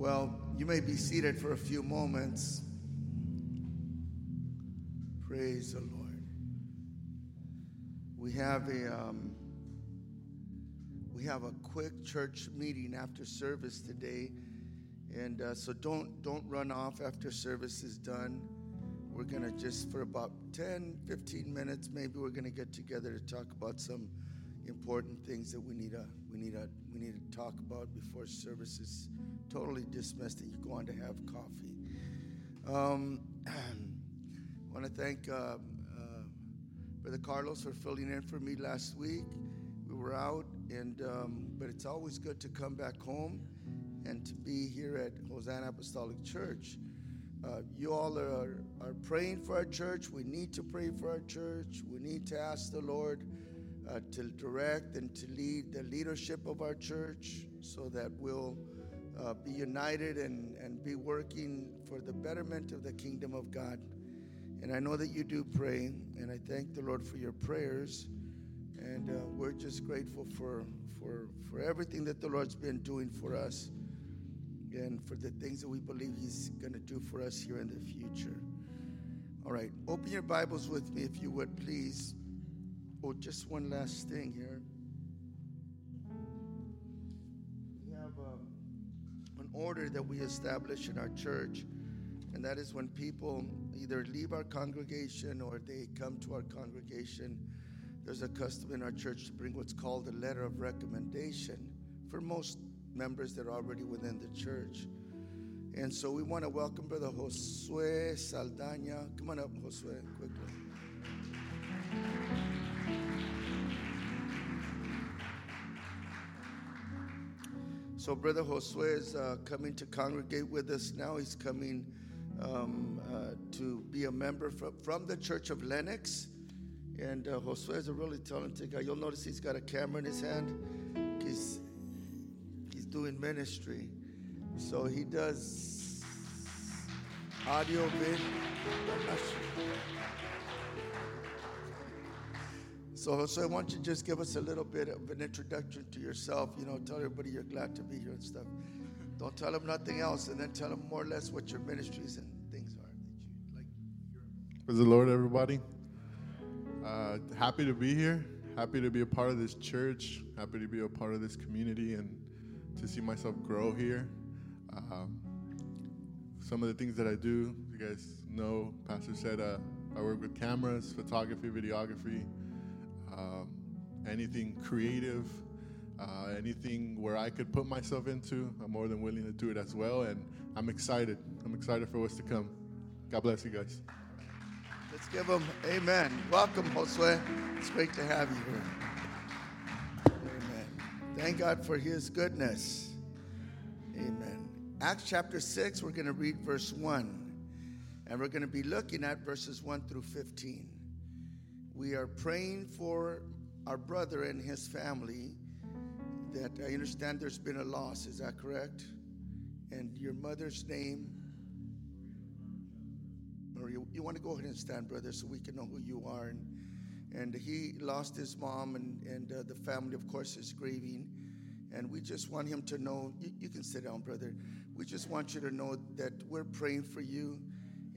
Well, you may be seated for a few moments. Praise the Lord. We have a um, we have a quick church meeting after service today, and uh, so don't don't run off after service is done. We're gonna just for about 10, 15 minutes, maybe we're gonna get together to talk about some important things that we need to we need to we need to talk about before service is totally dismissed and you go on to have coffee. Um, I want to thank uh, uh, Brother Carlos for filling in for me last week. We were out, and um, but it's always good to come back home and to be here at Hosanna Apostolic Church. Uh, you all are, are praying for our church. We need to pray for our church. We need to ask the Lord uh, to direct and to lead the leadership of our church so that we'll uh, be united and, and be working for the betterment of the kingdom of God. And I know that you do pray, and I thank the Lord for your prayers. And uh, we're just grateful for, for, for everything that the Lord's been doing for us and for the things that we believe He's going to do for us here in the future. All right, open your Bibles with me if you would, please. Oh, just one last thing here. Order that we establish in our church, and that is when people either leave our congregation or they come to our congregation, there's a custom in our church to bring what's called a letter of recommendation for most members that are already within the church. And so we want to welcome Brother Josue Saldana. Come on up, Josue, quickly. So, Brother Josue is uh, coming to congregate with us now. He's coming um, uh, to be a member from, from the Church of Lenox. And uh, Josue is a really talented guy. You'll notice he's got a camera in his hand. He's, he's doing ministry. So he does audio, vid. So, Josue, why don't you just give us a little bit of an introduction to yourself? You know, tell everybody you're glad to be here and stuff. Don't tell them nothing else, and then tell them more or less what your ministries and things are that like. Praise the Lord, everybody. Uh, happy to be here. Happy to be a part of this church. Happy to be a part of this community and to see myself grow here. Um, some of the things that I do, you guys know, Pastor said uh, I work with cameras, photography, videography, um, anything creative, uh, anything where I could put myself into. I'm more than willing to do it as well, and I'm excited. I'm excited for what's to come. God bless you guys. Let's give them amen. Welcome, Josue. It's great to have you here. Amen. Thank God for his goodness. Amen. Acts chapter 6, we're going to read verse 1. And we're going to be looking at verses 1 through 15. We are praying for our brother and his family that I understand there's been a loss. Is that correct? And your mother's name? Or you, you want to go ahead and stand, brother, so we can know who you are. And, and he lost his mom, and, and uh, the family, of course, is grieving. And we just want him to know you, you can sit down, brother. We just want you to know that we're praying for you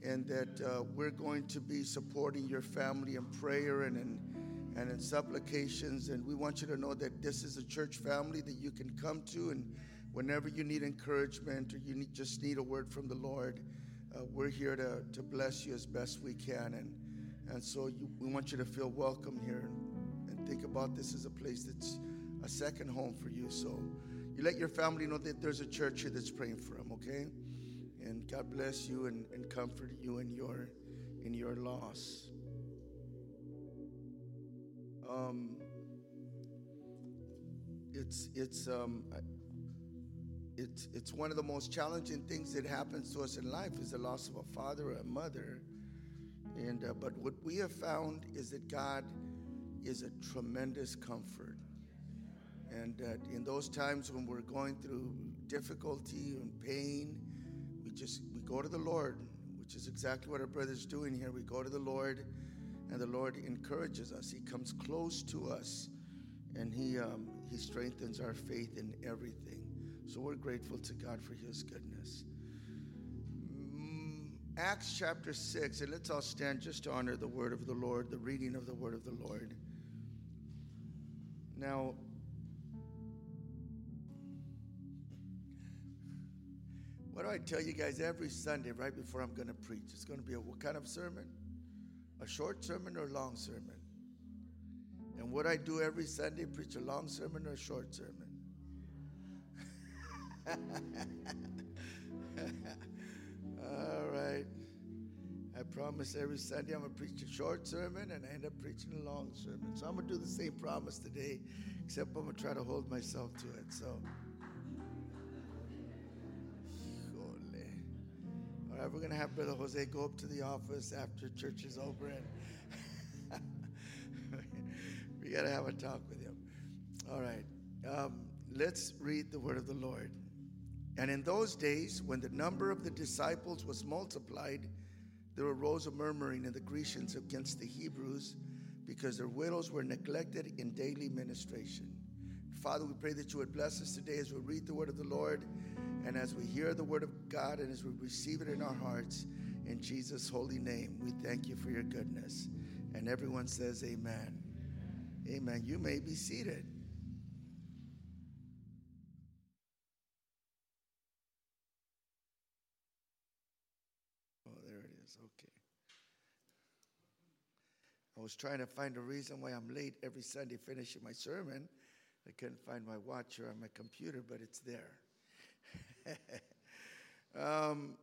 and that uh, we're going to be supporting your family in prayer and in, and in supplications. And we want you to know that this is a church family that you can come to. And whenever you need encouragement or you need, just need a word from the Lord, uh, we're here to, to bless you as best we can. And, and so you, we want you to feel welcome here and, and think about this as a place that's a second home for you. So you let your family know that there's a church here that's praying for them, okay? And God bless you and, and comfort you in your in your loss. Um, it's it's um, it's it's one of the most challenging things that happens to us in life is the loss of a father or a mother. And uh, but what we have found is that God is a tremendous comfort. And that in those times when we're going through difficulty and pain, just we go to the Lord, which is exactly what our brother's doing here. We go to the Lord, and the Lord encourages us. He comes close to us, and He um, He strengthens our faith in everything. So we're grateful to God for his goodness. Mm, Acts chapter 6, and let's all stand just to honor the word of the Lord, the reading of the word of the Lord. Now, do I tell you guys every Sunday right before I'm going to preach? It's going to be a what kind of sermon? A short sermon or a long sermon? And what I do every Sunday, preach a long sermon or a short sermon? All right. I promise every Sunday I'm going to preach a short sermon and I end up preaching a long sermon. So I'm going to do the same promise today, except I'm going to try to hold myself to it. So. Right, we're going to have Brother Jose go up to the office after church is over and we got to have a talk with him. All right, um, let's read the word of the Lord. And in those days, when the number of the disciples was multiplied, there arose a murmuring in the Grecians against the Hebrews because their widows were neglected in daily ministration. Father, we pray that you would bless us today as we read the word of the Lord and as we hear the word of God and as we receive it in our hearts. In Jesus' holy name, we thank you for your goodness. And everyone says, Amen. Amen. You may be seated. Oh, there it is. Okay. I was trying to find a reason why I'm late every Sunday finishing my sermon. I couldn't find my watch or on my computer, but it's there. um,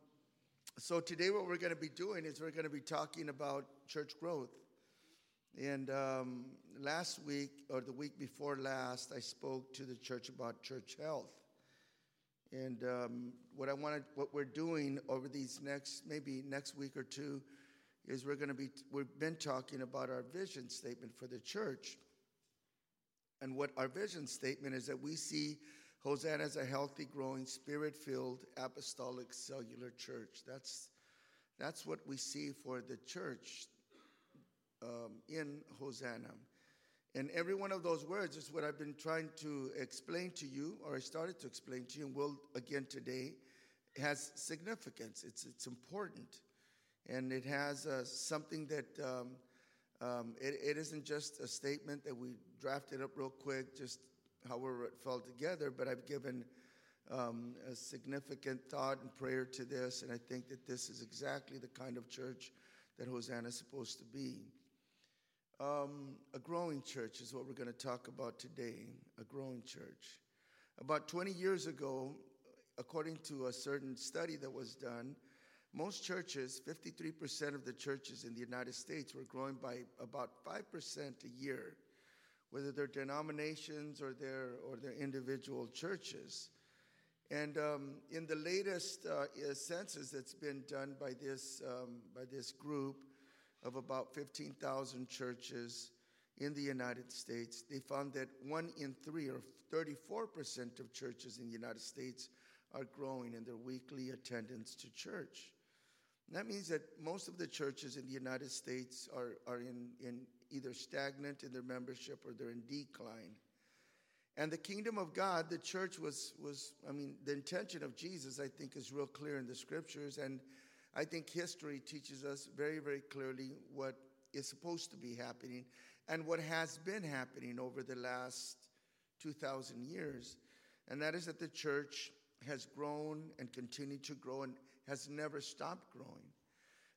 so, today, what we're going to be doing is we're going to be talking about church growth. And um, last week, or the week before last, I spoke to the church about church health. And um, what I wanted, what we're doing over these next, maybe next week or two, is we're going to be, we've been talking about our vision statement for the church. And what our vision statement is that we see Hosanna as a healthy, growing, spirit filled, apostolic, cellular church. That's, that's what we see for the church um, in Hosanna. And every one of those words is what I've been trying to explain to you, or I started to explain to you, and will again today, has significance. It's, it's important and it has uh, something that um, um, it, it isn't just a statement that we drafted up real quick, just however it fell together, but I've given um, a significant thought and prayer to this, and I think that this is exactly the kind of church that Hosanna is supposed to be. Um, a growing church is what we're going to talk about today, a growing church. About 20 years ago, according to a certain study that was done, most churches, 53% of the churches in the United States, were growing by about 5% a year, whether they're denominations or their, or their individual churches. And um, in the latest uh, census that's been done by this, um, by this group of about 15,000 churches in the United States, they found that one in three, or 34% of churches in the United States, are growing in their weekly attendance to church. That means that most of the churches in the United States are, are in, in either stagnant in their membership or they're in decline. And the kingdom of God, the church was, was, I mean, the intention of Jesus, I think, is real clear in the scriptures. And I think history teaches us very, very clearly what is supposed to be happening and what has been happening over the last 2,000 years. And that is that the church has grown and continued to grow and has never stopped growing.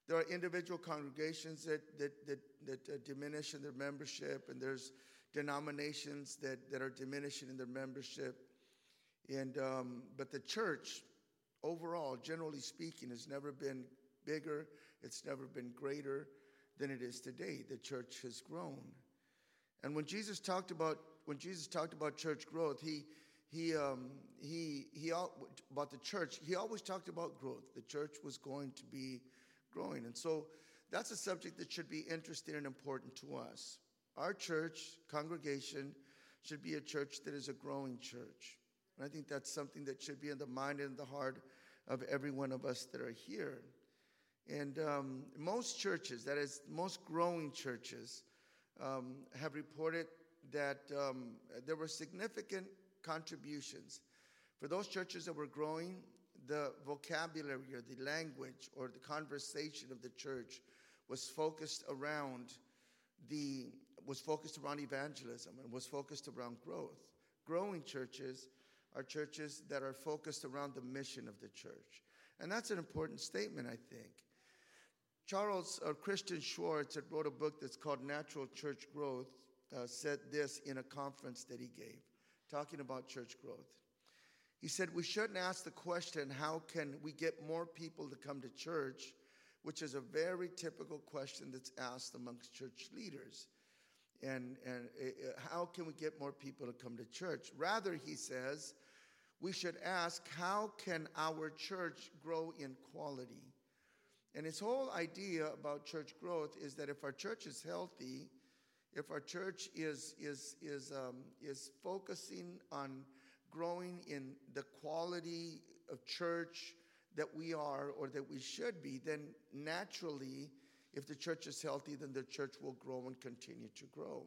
There are individual congregations that, that, that, that uh, diminish in their membership, and there's denominations that, that are diminishing in their membership. And, um, but the church, overall, generally speaking, has never been bigger, it's never been greater than it is today. The church has grown. And when Jesus talked about when Jesus talked about church growth, he he, um, he, he, about the church, he always talked about growth. The church was going to be growing. And so that's a subject that should be interesting and important to us. Our church, congregation, should be a church that is a growing church. And I think that's something that should be in the mind and the heart of every one of us that are here. And um, most churches, that is, most growing churches, um, have reported that um, there were significant contributions For those churches that were growing, the vocabulary or the language or the conversation of the church was focused around the was focused around evangelism and was focused around growth. Growing churches are churches that are focused around the mission of the church. And that's an important statement, I think. Charles uh, Christian Schwarz had wrote a book that's called Natural Church Growth, uh, said this in a conference that he gave, talking about church growth. He said, We shouldn't ask the question, how can we get more people to come to church, which is a very typical question that's asked amongst church leaders. And, and uh, how can we get more people to come to church? Rather, he says, we should ask, how can our church grow in quality? And his whole idea about church growth is that if our church is healthy, if our church is, is, is, um, is focusing on growing in the quality of church that we are or that we should be, then naturally, if the church is healthy, then the church will grow and continue to grow.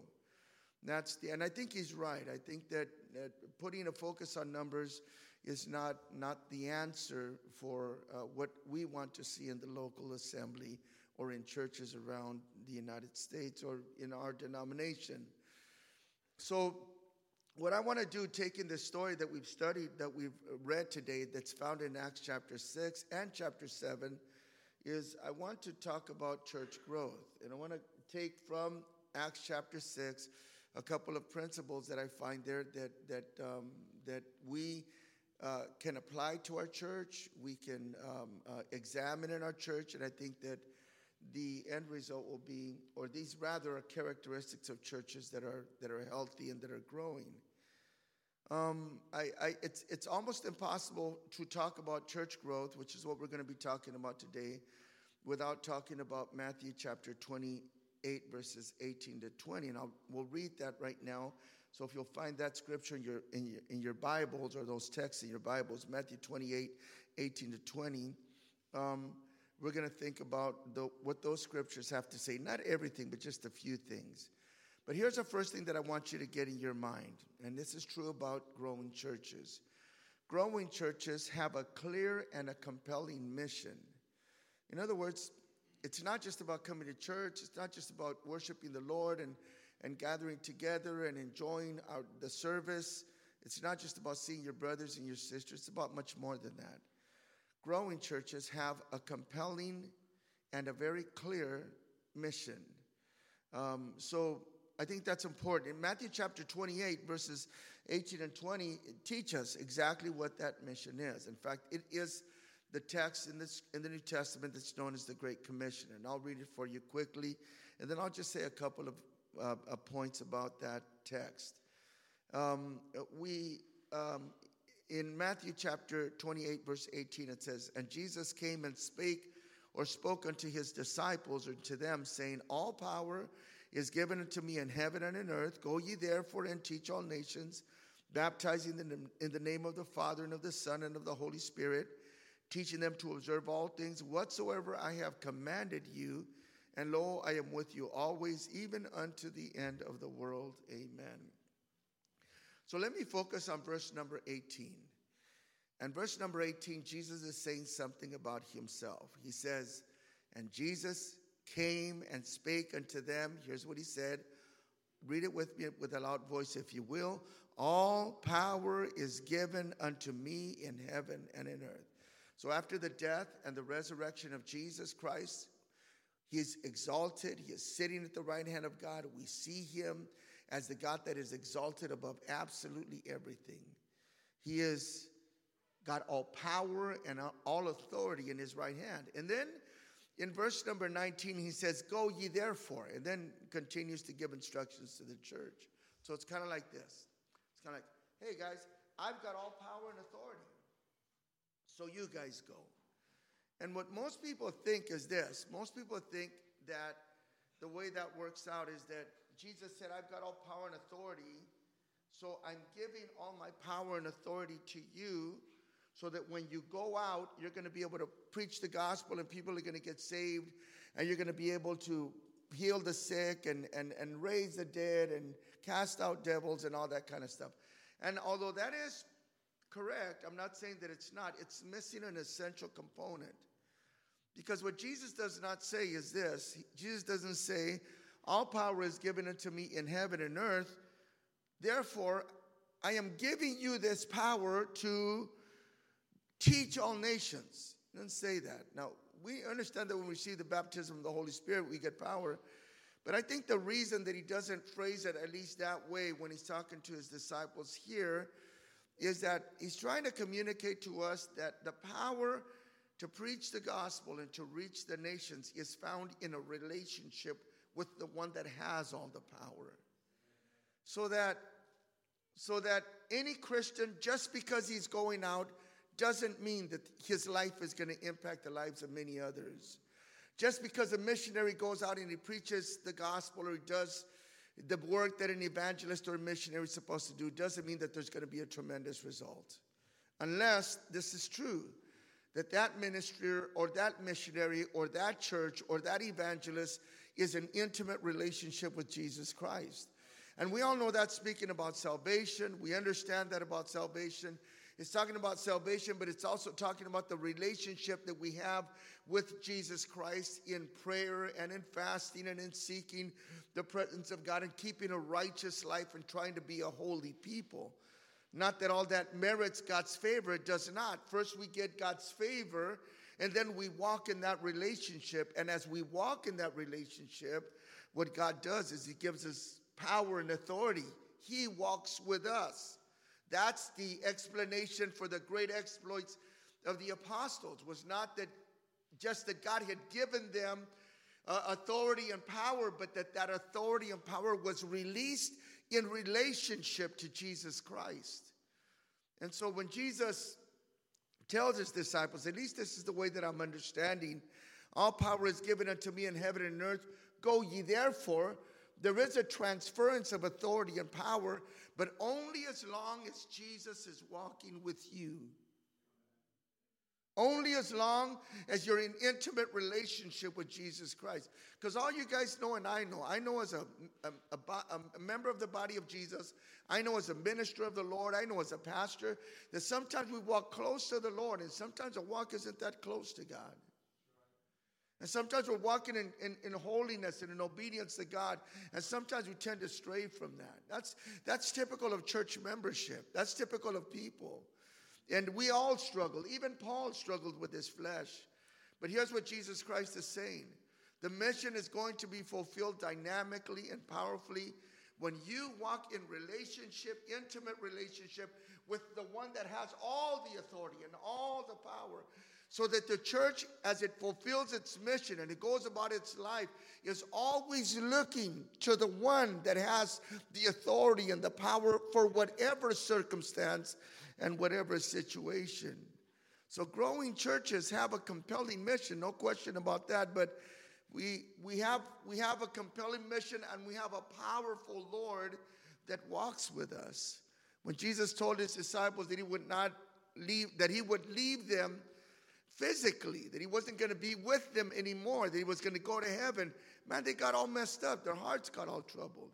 That's the, and I think he's right. I think that, that putting a focus on numbers is not, not the answer for uh, what we want to see in the local assembly or in churches around the United States or in our denomination. So, what I want to do, taking the story that we've studied, that we've read today, that's found in Acts chapter 6 and chapter 7, is I want to talk about church growth. And I want to take from Acts chapter 6 a couple of principles that I find there that, that, um, that we uh, can apply to our church, we can um, uh, examine in our church, and I think that the end result will be, or these rather are characteristics of churches that are that are healthy and that are growing. Um, I, I, it's it's almost impossible to talk about church growth, which is what we're going to be talking about today, without talking about Matthew chapter 28, verses 18 to 20, and I'll, we'll read that right now so if you'll find that scripture in your, in your, in your Bibles or those texts in your Bibles, Matthew 28, 18 to 20, um, we're going to think about the, what those scriptures have to say. Not everything, but just a few things. But here's the first thing that I want you to get in your mind, and this is true about growing churches. Growing churches have a clear and a compelling mission. In other words, it's not just about coming to church, it's not just about worshiping the Lord and and gathering together and enjoying our, the service. It's not just about seeing your brothers and your sisters, it's about much more than that. Growing churches have a compelling and a very clear mission. Um, so I think that's important. In Matthew chapter 28, verses 18 and 20, teach us exactly what that mission is. In fact, it is the text in, this, in the New Testament that's known as the Great Commission. And I'll read it for you quickly, and then I'll just say a couple of uh, uh, points about that text. Um, we, um, in Matthew chapter 28, verse 18, it says, And Jesus came and spake or spoke unto his disciples or to them, saying, All power is given unto me in heaven and in earth. Go ye therefore and teach all nations, baptizing them in the name of the Father and of the Son and of the Holy Spirit, teaching them to observe all things whatsoever I have commanded you. And lo, I am with you always, even unto the end of the world. Amen. So let me focus on verse number 18. And verse number 18, Jesus is saying something about himself. He says, And Jesus came and spake unto them. Here's what he said. Read it with me with a loud voice, if you will. All power is given unto me in heaven and in earth. So after the death and the resurrection of Jesus Christ, he is exalted. He is sitting at the right hand of God. We see him as the God that is exalted above absolutely everything. He is got all power and all authority in his right hand. And then in verse number 19, he says, Go ye therefore, and then continues to give instructions to the church. So it's kind of like this. It's kind of like, hey guys, I've got all power and authority. So you guys go. And what most people think is this most people think that the way that works out is that Jesus said, I've got all power and authority, so I'm giving all my power and authority to you so that when you go out, you're going to be able to preach the gospel and people are going to get saved and you're going to be able to heal the sick and, and, and raise the dead and cast out devils and all that kind of stuff. And although that is correct. I'm not saying that it's not. It's missing an essential component. Because what Jesus does not say is this Jesus doesn't say, All power is given unto me in heaven and earth. Therefore, I am giving you this power to teach all nations. He doesn't say that. Now, we understand that when we receive the baptism of the Holy Spirit, we get power. But I think the reason that he doesn't phrase it at least that way when he's talking to his disciples here is that he's trying to communicate to us that the power to preach the gospel and to reach the nations is found in a relationship with the one that has all the power. So that so that any Christian just because he's going out doesn't mean that his life is going to impact the lives of many others. Just because a missionary goes out and he preaches the gospel or he does the work that an evangelist or a missionary is supposed to do doesn't mean that there's going to be a tremendous result. Unless this is true that that minister or that missionary or that church or that evangelist is an intimate relationship with Jesus Christ. And we all know that speaking about salvation. We understand that about salvation. It's talking about salvation, but it's also talking about the relationship that we have with Jesus Christ in prayer and in fasting and in seeking the presence of God and keeping a righteous life and trying to be a holy people. Not that all that merits God's favor, it does not. First, we get God's favor, and then we walk in that relationship. And as we walk in that relationship, what God does is He gives us power and authority. He walks with us. That's the explanation for the great exploits of the apostles, was not that just that God had given them uh, authority and power, but that that authority and power was released in relationship to Jesus Christ. And so when Jesus tells his disciples, at least this is the way that I'm understanding, all power is given unto me in heaven and earth. Go ye therefore. There is a transference of authority and power, but only as long as Jesus is walking with you. Only as long as you're in intimate relationship with Jesus Christ. Because all you guys know, and I know, I know as a, a, a, a, member of the body of Jesus, I know as a minister of the Lord, I know as a pastor, that sometimes we walk close to the Lord, and sometimes a walk isn't that close to God. And sometimes we're walking in, in, in, holiness and in obedience to God, and sometimes we tend to stray from that. That's, that's typical of church membership, that's typical of people. And we all struggle. Even Paul struggled with his flesh. But here's what Jesus Christ is saying the mission is going to be fulfilled dynamically and powerfully when you walk in relationship, intimate relationship with the one that has all the authority and all the power. So that the church, as it fulfills its mission and it goes about its life, is always looking to the one that has the authority and the power for whatever circumstance and whatever situation. So, growing churches have a compelling mission, no question about that. But we, we, have, we have a compelling mission and we have a powerful Lord that walks with us. When Jesus told his disciples that he would not leave, that he would leave them physically, that he wasn't going to be with them anymore, that he was going to go to heaven, man, they got all messed up. Their hearts got all troubled.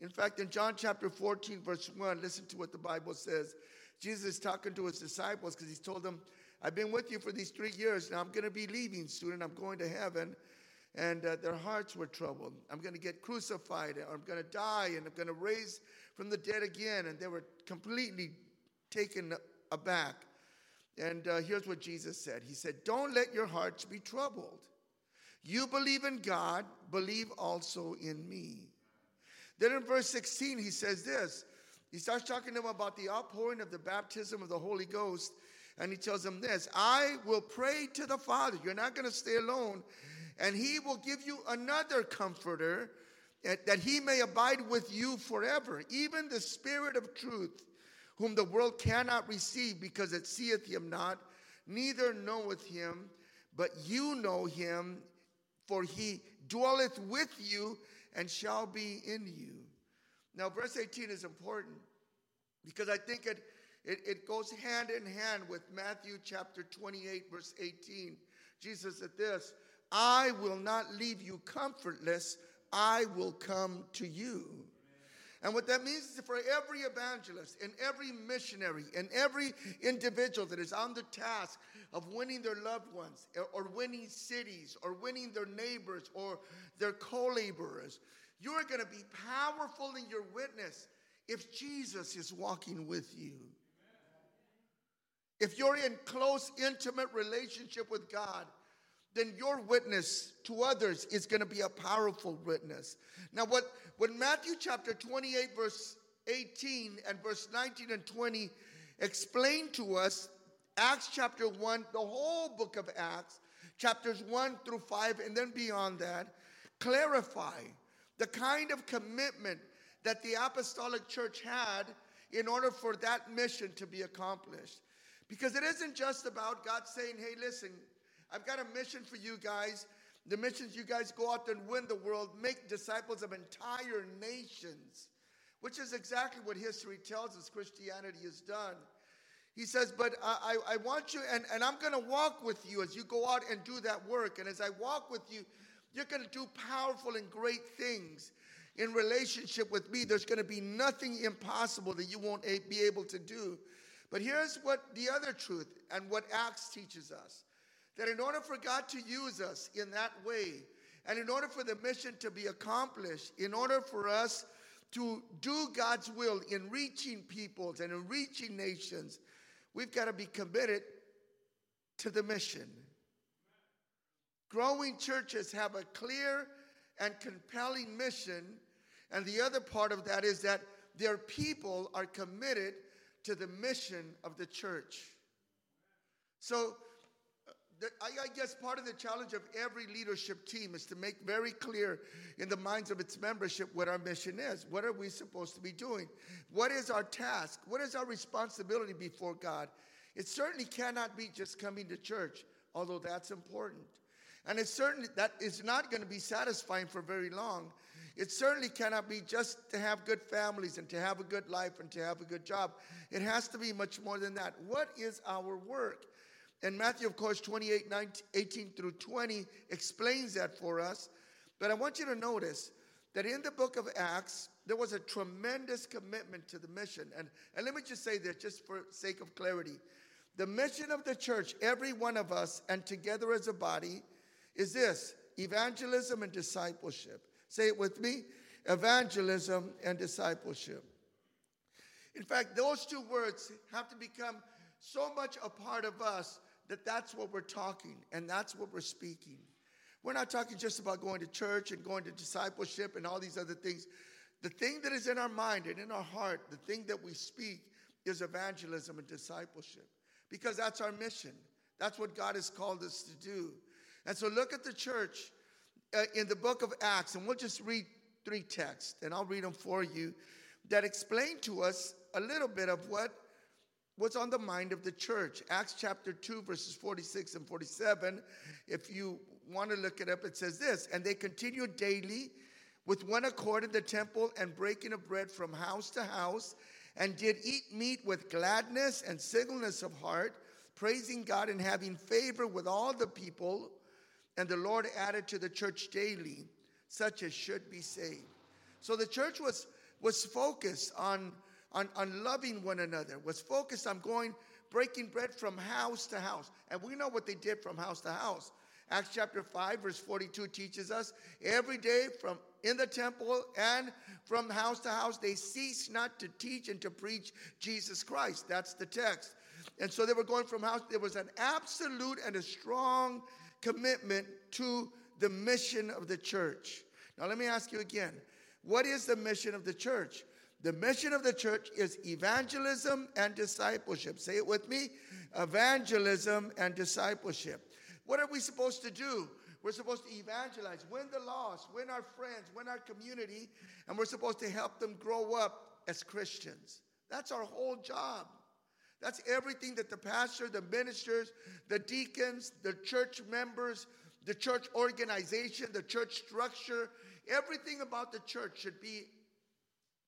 In fact, in John chapter 14, verse 1, listen to what the Bible says. Jesus is talking to his disciples because he's told them, I've been with you for these three years. Now I'm going to be leaving soon and I'm going to heaven. And uh, their hearts were troubled. I'm going to get crucified or I'm going to die and I'm going to raise from the dead again. And they were completely taken aback. And uh, here's what Jesus said He said, Don't let your hearts be troubled. You believe in God, believe also in me. Then in verse 16, he says this he starts talking to them about the outpouring of the baptism of the Holy Ghost. And he tells them this I will pray to the Father. You're not going to stay alone. And he will give you another comforter eh, that he may abide with you forever, even the Spirit of truth, whom the world cannot receive because it seeth him not, neither knoweth him, but you know him, for he dwelleth with you and shall be in you. Now, verse 18 is important because I think it, it, it, goes hand in hand with Matthew chapter 28, verse 18. Jesus said this I will not leave you comfortless, I will come to you. And what that means is for every evangelist and every missionary and every individual that is on the task of winning their loved ones or winning cities or winning their neighbors or their co laborers, you are going to be powerful in your witness if Jesus is walking with you. If you're in close, intimate relationship with God, then your witness to others is going to be a powerful witness. Now, what when Matthew chapter 28, verse 18 and verse 19 and 20 explain to us Acts chapter 1, the whole book of Acts, chapters 1 through 5, and then beyond that, clarify the kind of commitment that the apostolic church had in order for that mission to be accomplished. Because it isn't just about God saying, hey, listen, I've got a mission for you guys. The missions you guys go out and win the world, make disciples of entire nations, which is exactly what history tells us Christianity has done. He says, But I, I, want you, and, and I'm going to walk with you as you go out and do that work. And as I walk with you, you're going to do powerful and great things in relationship with me. There's going to be nothing impossible that you won't be able to do. But here's what the other truth and what Acts teaches us that in order for God to use us in that way, and in order for the mission to be accomplished, in order for us to do God's will in reaching peoples and in reaching nations, we've got to be committed to the mission. Growing churches have a clear and compelling mission, and the other part of that is that their people are committed to the mission of the church. So, uh, I guess part of the challenge of every leadership team is to make very clear in the minds of its membership what our mission is. What are we supposed to be doing? What is our task? What is our responsibility before God? It certainly cannot be just coming to church, although that's important. And it's certainly that is not going to be satisfying for very long. It certainly cannot be just to have good families and to have a good life and to have a good job. It has to be much more than that. What is our work? And Matthew, of course, 28, 19, 18 through 20 explains that for us. But I want you to notice that in the book of Acts, there was a tremendous commitment to the mission. And, and let me just say this, just for sake of clarity. The mission of the church, every one of us, and together as a body, is this evangelism and discipleship. Say it with me evangelism and discipleship. In fact, those two words have to become so much a part of us that that's what we're talking and that's what we're speaking. We're not talking just about going to church and going to discipleship and all these other things. The thing that is in our mind and in our heart, the thing that we speak, is evangelism and discipleship because that's our mission. That's what God has called us to do. And so look at the church uh, in the book of Acts, and we'll just read three texts, and I'll read them for you that explain to us a little bit of what was on the mind of the church. Acts chapter 2, verses 46 and 47. If you want to look it up, it says this And they continued daily with one accord in the temple and breaking of bread from house to house, and did eat meat with gladness and singleness of heart, praising God and having favor with all the people. And the Lord added to the church daily such as should be saved. So the church was, was focused on, on, on loving one another, was focused on going, breaking bread from house to house. And we know what they did from house to house. Acts chapter 5, verse 42 teaches us every day from in the temple and from house to house, they cease not to teach and to preach Jesus Christ. That's the text. And so they were going from house. There was an absolute and a strong commitment to the mission of the church. Now, let me ask you again what is the mission of the church? The mission of the church is evangelism and discipleship. Say it with me evangelism and discipleship. What are we supposed to do? We're supposed to evangelize, win the lost, win our friends, win our community, and we're supposed to help them grow up as Christians. That's our whole job. That's everything that the pastor, the ministers, the deacons, the church members, the church organization, the church structure, everything about the church should be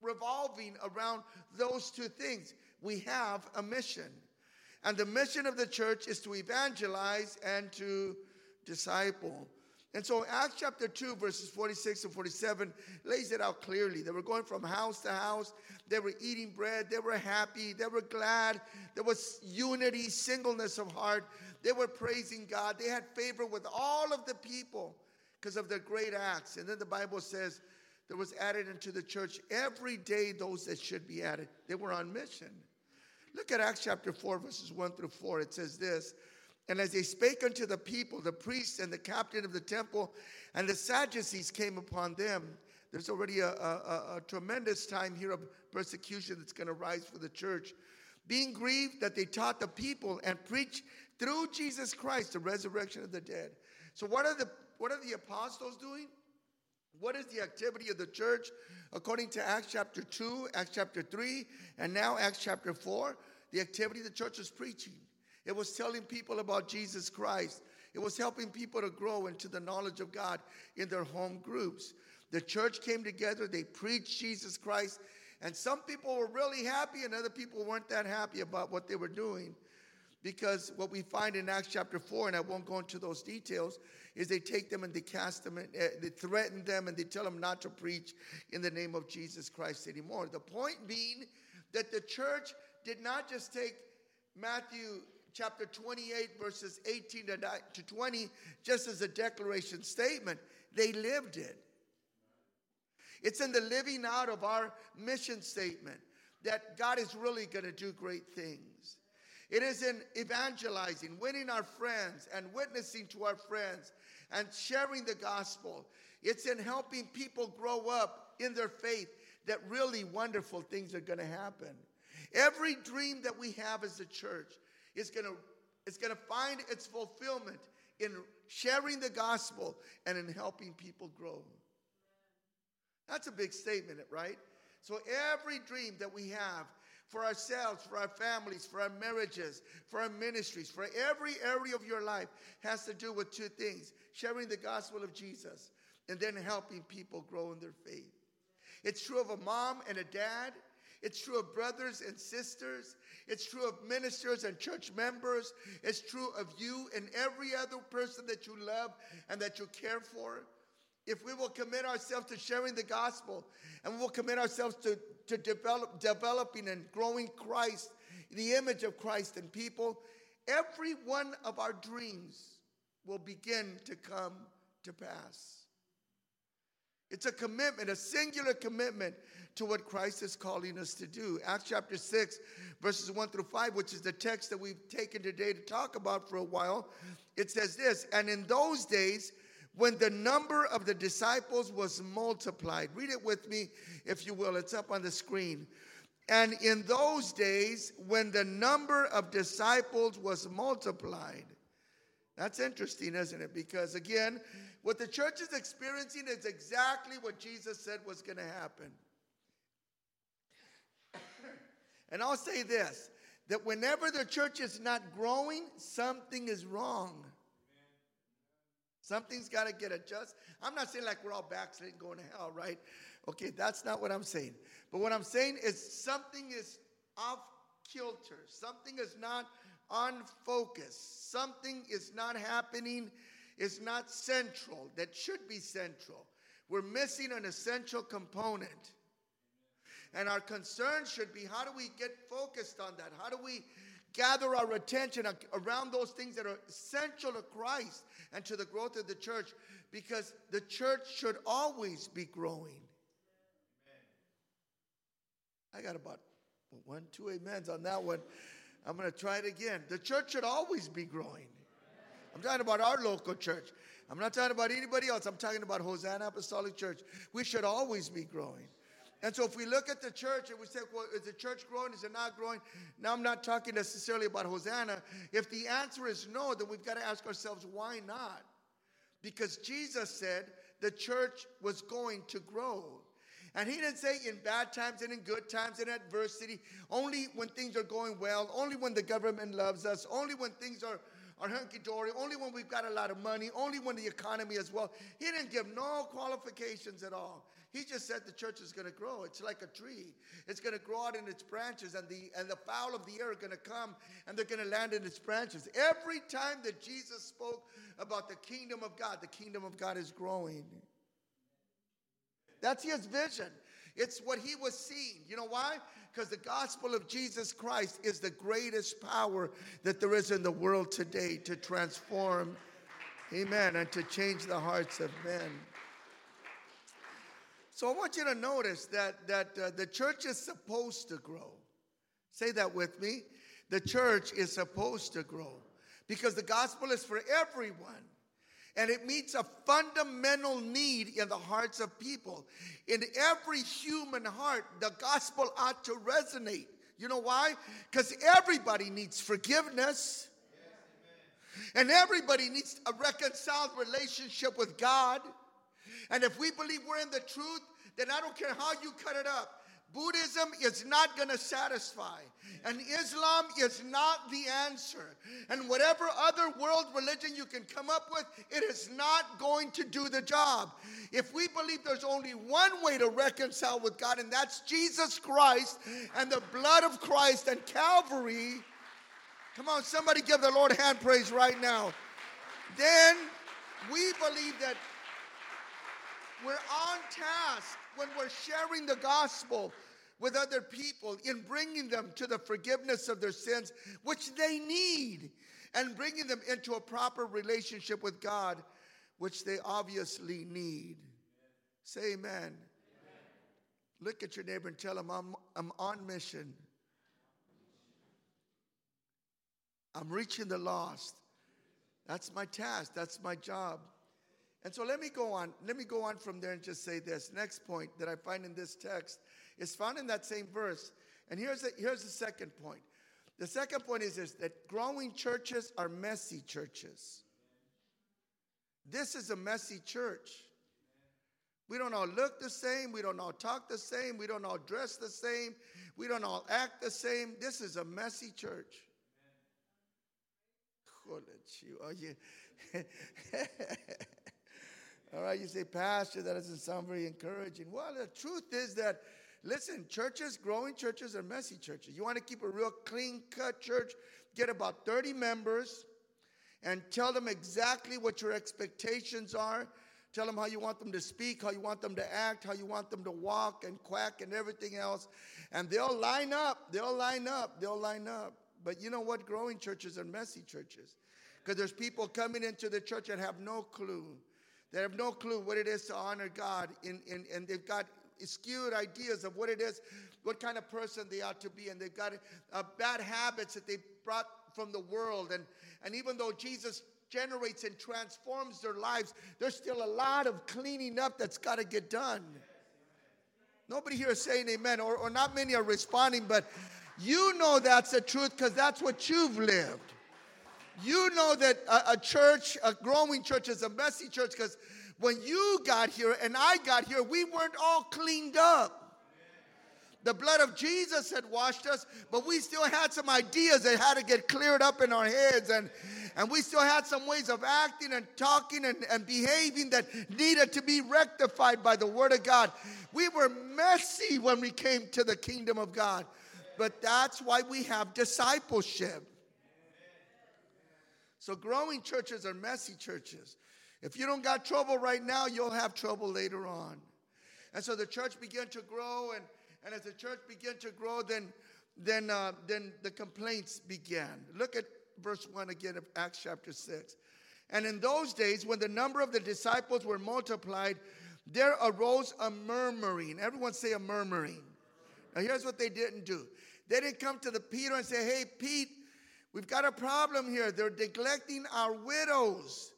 revolving around those two things. We have a mission. And the mission of the church is to evangelize and to disciple. And so Acts chapter 2, verses 46 and 47 lays it out clearly. They were going from house to house. They were eating bread. They were happy. They were glad. There was unity, singleness of heart. They were praising God. They had favor with all of the people because of their great acts. And then the Bible says there was added into the church every day those that should be added. They were on mission. Look at Acts chapter 4, verses 1 through 4. It says this and as they spake unto the people, the priests and the captain of the temple and the Sadducees came upon them. There's already a, a, a tremendous time here of persecution that's going to rise for the church. Being grieved that they taught the people and preached through Jesus Christ the resurrection of the dead. So, what are the, what are the apostles doing? What is the activity of the church according to Acts chapter 2, Acts chapter 3, and now Acts chapter 4? The activity of the church is preaching. It was telling people about Jesus Christ. It was helping people to grow into the knowledge of God in their home groups. The church came together, they preached Jesus Christ, and some people were really happy, and other people weren't that happy about what they were doing. Because what we find in Acts chapter 4, and I won't go into those details, is they take them and they cast them, and uh, they threaten them, and they tell them not to preach in the name of Jesus Christ anymore. The point being that the church did not just take Matthew chapter 28, verses 18 to 20, just as a declaration statement. They lived it. It's in the living out of our mission statement that God is really going to do great things. It is in evangelizing, winning our friends, and witnessing to our friends, and sharing the gospel. It's in helping people grow up in their faith that really wonderful things are going to happen. Every dream that we have as a church, is going to it's going to find its fulfillment in sharing the gospel and in helping people grow. That's a big statement, right? So every dream that we have for ourselves, for our families, for our marriages, for our ministries, for every area of your life has to do with two things sharing the gospel of Jesus and then helping people grow in their faith. It's true of a mom and a dad. It's true of brothers and sisters. It's true of ministers and church members. It's true of you and every other person that you love and that you care for. If we will commit ourselves to sharing the gospel and we will commit ourselves to, to develop, developing and growing Christ, the image of Christ in people, every one of our dreams will begin to come to pass. It's a commitment, a singular commitment to what Christ is calling us to do. Acts chapter 6, verses 1 through 5, which is the text that we've taken today to talk about for a while, it says this And in those days, when the number of the disciples was multiplied, read it with me if you will, it's up on the screen. And in those days, when the number of disciples was multiplied, that's interesting, isn't it? Because again, what the church is experiencing is exactly what Jesus said was going to happen. And I'll say this that whenever the church is not growing, something is wrong. Something's got to get adjusted. I'm not saying like we're all backsliding going to hell, right? Okay, that's not what I'm saying. But what I'm saying is something is off kilter. Something is not on focus. Something is not happening, is not central, that should be central. We're missing an essential component. And our concern should be how do we get focused on that? How do we gather our attention around those things that are essential to Christ and to the growth of the church? Because the church should always be growing. I got about one, two amens on that one. I'm going to try it again. The church should always be growing. I'm talking about our local church. I'm not talking about anybody else. I'm talking about Hosanna Apostolic Church. We should always be growing. And so if we look at the church and we say, well, is the church growing? Is it not growing? Now I'm not talking necessarily about Hosanna. If the answer is no, then we've got to ask ourselves, why not? Because Jesus said the church was going to grow. And he didn't say in bad times and in good times and adversity, only when things are going well, only when the government loves us, only when things are, hunky dory, only when we've got a lot of money, only when the economy is well. He didn't give no qualifications at all. He just said the church is going to grow. It's like a tree. It's going to grow out in its branches, and the and the fowl of the air are going to come and they're going to land in its branches. Every time that Jesus spoke about the kingdom of God, the kingdom of God is growing. That's his vision. It's what he was seeing. You know why? Because the gospel of Jesus Christ is the greatest power that there is in the world today to transform, amen, and to change the hearts of men. So I want you to notice that, that uh, the church is supposed to grow. Say that with me. The church is supposed to grow because the gospel is for everyone and it meets a fundamental need in the hearts of people. In every human heart, the gospel ought to resonate. You know why? Because everybody needs forgiveness. And everybody needs a reconciled relationship with God. And if we believe we're in the truth, then I don't care how you cut it up. Buddhism is not going to satisfy, and Islam is not the answer. And whatever other world religion you can come up with, it is not going to do the job. If we believe there's only one way to reconcile with God, and that's Jesus Christ and the blood of Christ and Calvary, come on, somebody give the Lord hand praise right now. Then we believe that we're on task when we're sharing the gospel with other people in bringing them to the forgiveness of their sins, which they need, and bringing them into a proper relationship with God, which they obviously need. Say amen. amen. Look at your neighbor and tell him, I'm, I'm on mission. I'm reaching the lost. That's my task, that's my job. And so let me go on. Let me go on from there and just say this. Next point that I find in this text is found in that same verse. And here's the, here's the second point. The second point is this that growing churches are messy churches. This is a messy church. We don't all look the same. We don't all talk the same. We don't all dress the same. We don't all act the same. This is a messy church. Oh, All right, you say, Pastor, that doesn't sound very encouraging. Well, the truth is that, listen, churches, growing churches are messy churches. You want to keep a real clean cut church, get about 30 members and tell them exactly what your expectations are. Tell them how you want them to speak, how you want them to act, how you want them to walk and quack and everything else. And they'll line up, they'll line up, they'll line up. But you know what? Growing churches are messy churches. Because there's people coming into the church that have no clue they have no clue what it is to honor God, in, and they've got skewed ideas of what it is, what kind of person they ought to be, and they've got uh, bad habits that they brought from the world. And, and even though Jesus generates and transforms their lives, there's still a lot of cleaning up that's got to get done. Nobody here is saying amen, or, or not many are responding, but you know that's the truth because that's what you've lived. You know that a, a church, a growing church, is a messy church because when you got here and I got here, we weren't all cleaned up. The blood of Jesus had washed us, but we still had some ideas that had to get cleared up in our heads. And, and we still had some ways of acting and talking and, and behaving that needed to be rectified by the Word of God. We were messy when we came to the kingdom of God. But that's why we have discipleship. So growing churches are messy churches. If you don't got trouble right now, you'll have trouble later on. And so the church began to grow, and, and as the church began to grow, then, then, uh, then the complaints began. Look at verse 1 again of Acts chapter 6. And in those days, when the number of the disciples were multiplied, there arose a murmuring. Everyone say a murmuring. Now, here's what they didn't do they didn't come to the Peter and say, Hey, Pete, We've got a problem here. They're neglecting our widows.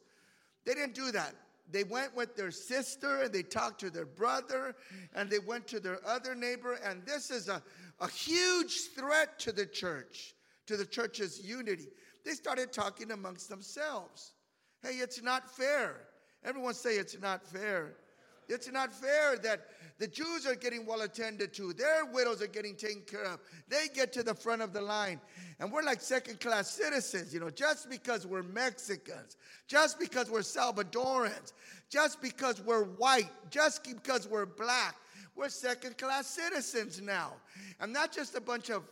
They didn't do that. They went with their sister and they talked to their brother and they went to their other neighbor. And this is a, a huge threat to the church, to the church's unity. They started talking amongst themselves. Hey, it's not fair. Everyone say it's not fair. It's not fair that the Jews are getting well attended to. Their widows are getting taken care of. They get to the front of the line. And we're like second class citizens, you know, just because we're Mexicans, just because we're Salvadorans, just because we're white, just because we're black. We're second class citizens now. And not just a bunch of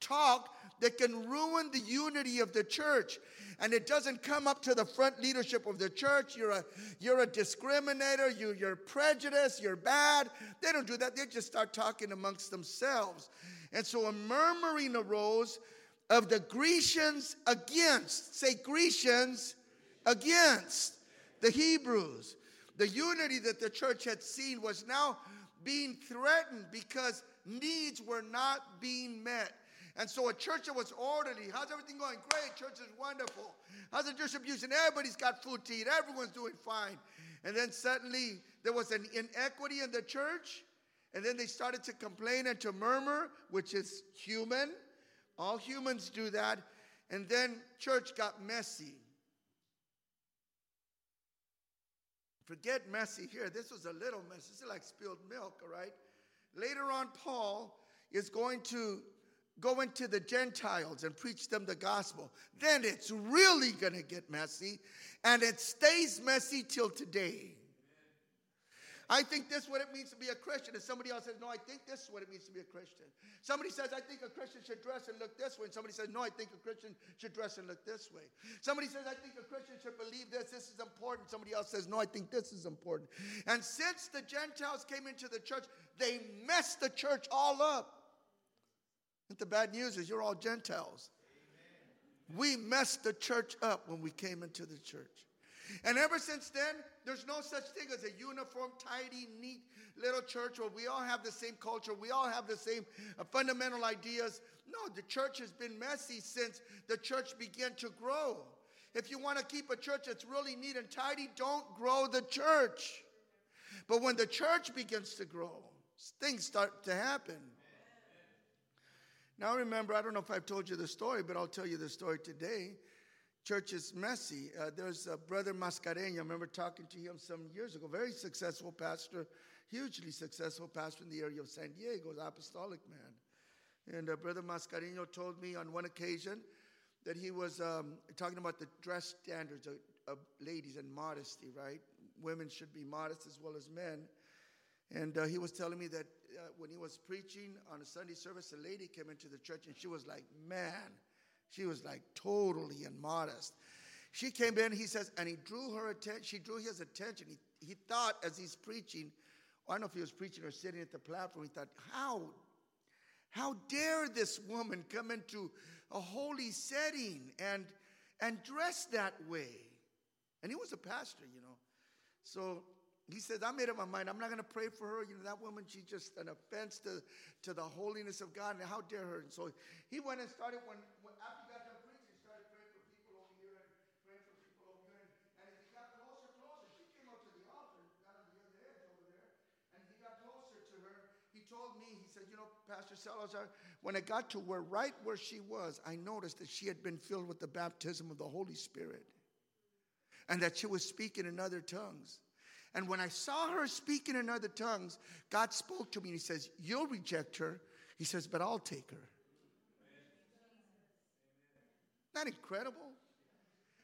talk that can ruin the unity of the church and it doesn't come up to the front leadership of the church. You're a, you're a discriminator, you, you're prejudiced, you're bad. They don't do that. They just start talking amongst themselves. And so a murmuring arose of the Grecians against, say, Grecians against the Hebrews. The unity that the church had seen was now being threatened because needs were not being met. And so a church that was orderly, how's everything going? Great, church is wonderful. How's the distribution? Everybody's got food to eat, everyone's doing fine. And then suddenly there was an inequity in the church, and then they started to complain and to murmur, which is human. All humans do that. And then church got messy. Forget messy here. This was a little mess. This is like spilled milk, all right? Later on, Paul is going to go into the Gentiles and preach them the gospel, then it's really going to get messy, and it stays messy till today. I think this is what it means to be a Christian. And somebody else says, No, I think this is what it means to be a Christian. Somebody says, I think a Christian should dress and look this way. And somebody says, No, I think a Christian should dress and look this way. Somebody says, I think a Christian should believe this. This is important. Somebody else says, No, I think this is important. And since the Gentiles came into the church, they messed the church all up. But the bad news is you're all Gentiles. Amen. We messed the church up when we came into the church. And ever since then, there's no such thing as a uniform, tidy, neat little church where we all have the same culture, we all have the same uh, fundamental ideas. No, the church has been messy since the church began to grow. If you want to keep a church that's really neat and tidy, don't grow the church. But when the church begins to grow, things start to happen. Now, remember, I don't know if I've told you the story, but I'll tell you the story today. Church is messy. Uh, there's a brother Mascareña. I remember talking to him some years ago. Very successful pastor, hugely successful pastor in the area of San Diego, apostolic man. And uh, brother Mascareño told me on one occasion that he was um, talking about the dress standards of, of ladies and modesty, right? Women should be modest as well as men. And uh, he was telling me that uh, when he was preaching on a Sunday service, a lady came into the church and she was like, man, she was like totally immodest. She came in, he says, and he drew her attention. She drew his attention. He, he thought as he's preaching, I don't know if he was preaching or sitting at the platform, he thought, how, how dare this woman come into a holy setting and, and dress that way? And he was a pastor, you know. So he says, I made up my mind. I'm not going to pray for her. You know, that woman, she's just an offense to, to the holiness of God. And how dare her? And so he went and started, when, when after he got done preaching, started praying for people over here and praying for people over here. And, and as he got closer, closer, she came up to the altar, got on the other edge over there. And he got closer to her. He told me, he said, You know, Pastor Salazar, when I got to where, right where she was, I noticed that she had been filled with the baptism of the Holy Spirit and that she was speaking in other tongues. And when I saw her speaking in other tongues, God spoke to me and He says, You'll reject her. He says, But I'll take her. Isn't that incredible?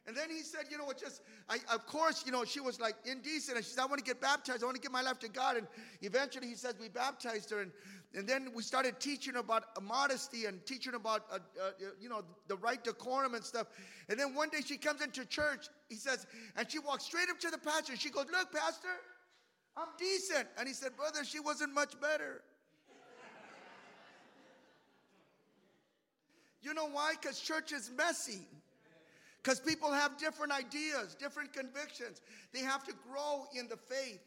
And then he said, you know what, just, I, of course, you know, she was like indecent. And she said, I want to get baptized. I want to give my life to God. And eventually he says, we baptized her. And, and then we started teaching about modesty and teaching about, uh, uh, you know, the right decorum and stuff. And then one day she comes into church, he says, and she walks straight up to the pastor. She goes, look, pastor, I'm decent. And he said, brother, she wasn't much better. you know why? Because church is messy. Because people have different ideas, different convictions. They have to grow in the faith.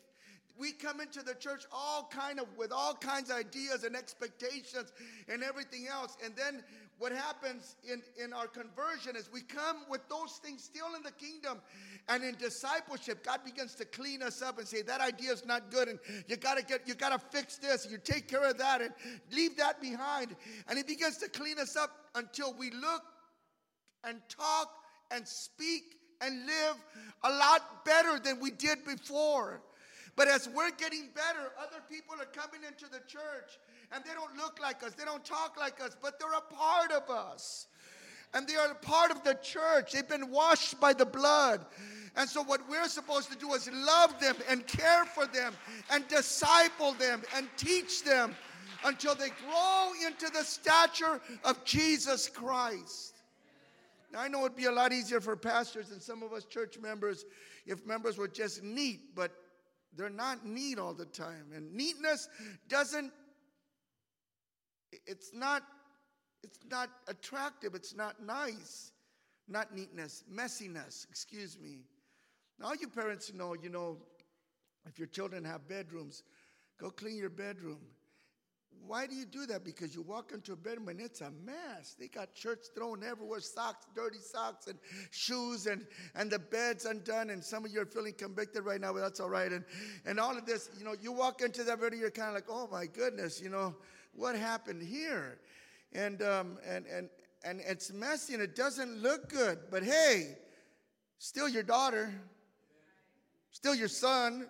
We come into the church all kind of with all kinds of ideas and expectations and everything else. And then what happens in, in our conversion is we come with those things still in the kingdom. And in discipleship, God begins to clean us up and say, that idea is not good. And you gotta get, you gotta fix this. You take care of that and leave that behind. And He begins to clean us up until we look and talk and speak and live a lot better than we did before. But as we're getting better, other people are coming into the church and they don't look like us, they don't talk like us, but they're a part of us. And they are a part of the church. They've been washed by the blood. And so, what we're supposed to do is love them and care for them and disciple them and teach them until they grow into the stature of Jesus Christ. Now, I know it'd be a lot easier for pastors and some of us church members if members were just neat, but they're not neat all the time. And neatness doesn't, it's not, it's not attractive, it's not nice. Not neatness, messiness, excuse me. Now, you parents know, you know, if your children have bedrooms, go clean your bedroom. Why do you do that? Because you walk into a bedroom and it's a mess. They got church thrown everywhere, socks, dirty socks, and shoes, and, and the bed's undone. And some of you are feeling convicted right now, but that's all right. And, and all of this, you know, you walk into that bedroom, you're kind of like, oh my goodness, you know, what happened here? And, um, and, and, and it's messy and it doesn't look good. But hey, still your daughter, still your son,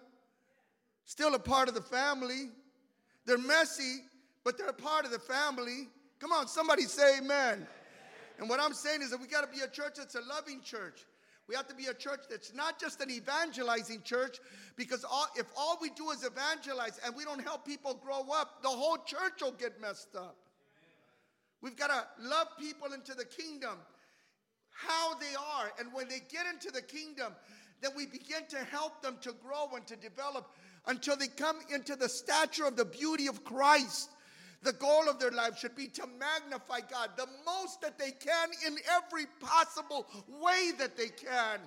still a part of the family. They're messy, but they're part of the family. Come on, somebody say amen. And what I'm saying is that we got to be a church that's a loving church. We have to be a church that's not just an evangelizing church, because all, if all we do is evangelize and we don't help people grow up, the whole church will get messed up. We've got to love people into the kingdom how they are. And when they get into the kingdom, then we begin to help them to grow and to develop until they come into the stature of the beauty of Christ. The goal of their life should be to magnify God the most that they can in every possible way that they can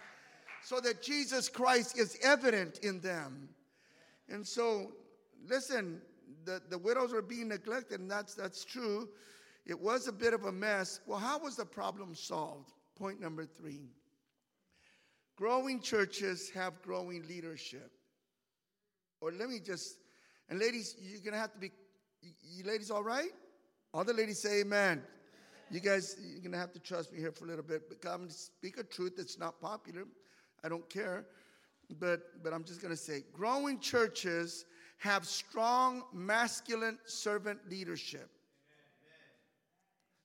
so that Jesus Christ is evident in them. And so, listen, the, the widows were being neglected, and that's, that's true. It was a bit of a mess. Well, how was the problem solved? Point number three growing churches have growing leadership. Or let me just, and ladies, you're going to have to be you ladies all right? All the ladies say amen. You guys, you're going to have to trust me here for a little bit. But come speak a truth that's not popular. I don't care. But, but I'm just going to say growing churches have strong masculine servant leadership.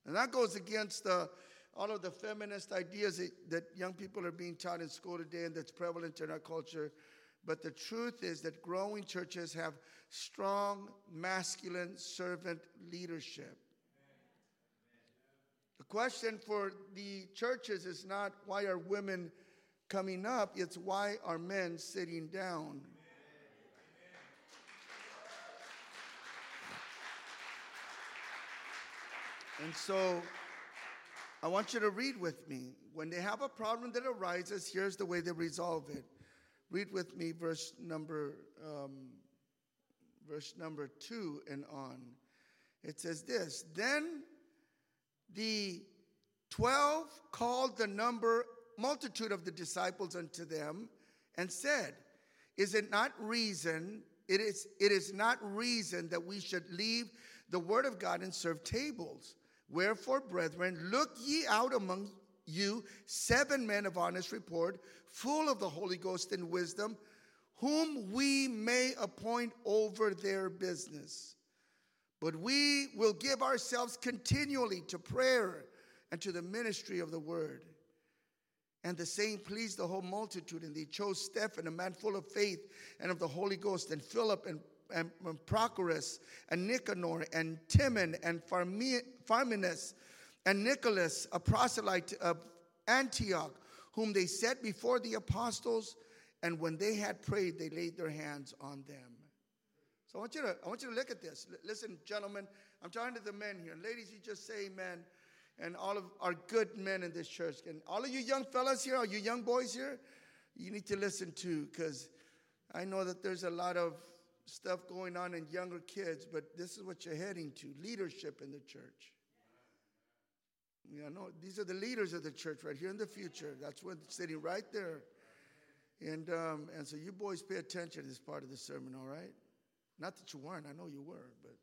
And that goes against uh, all of the feminist ideas that, that young people are being taught in school today and that's prevalent in our culture. But the truth is that growing churches have strong masculine servant leadership. The question for the churches is not why are women coming up, it's why are men sitting down. And so I want you to read with me. When they have a problem that arises, here's the way they resolve it. Read with me verse number um, verse number two and on. It says this Then the twelve called the number multitude of the disciples unto them and said, Is it not reason? It is, it is not reason that we should leave the word of God and serve tables. Wherefore, brethren, look ye out among you seven men of honest report, full of the Holy Ghost and wisdom whom we may appoint over their business. But we will give ourselves continually to prayer and to the ministry of the word. And the same pleased the whole multitude, and they chose Stephen, a man full of faith and of the Holy Ghost, and Philip and, and, and Prochorus, and Nicanor, and Timon, and Parmenas, and Nicholas, a proselyte of Antioch, whom they set before the apostles and when they had prayed, they laid their hands on them. So I want you to, I want you to look at this. L- listen, gentlemen, I'm talking to the men here. Ladies, you just say amen. And all of our good men in this church. And all of you young fellas here, all you young boys here, you need to listen too, because I know that there's a lot of stuff going on in younger kids, but this is what you're heading to leadership in the church. You know, these are the leaders of the church right here in the future. That's what's sitting right there. And, um, and so you boys pay attention to this part of the sermon, all right? Not that you weren't, I know you were, but.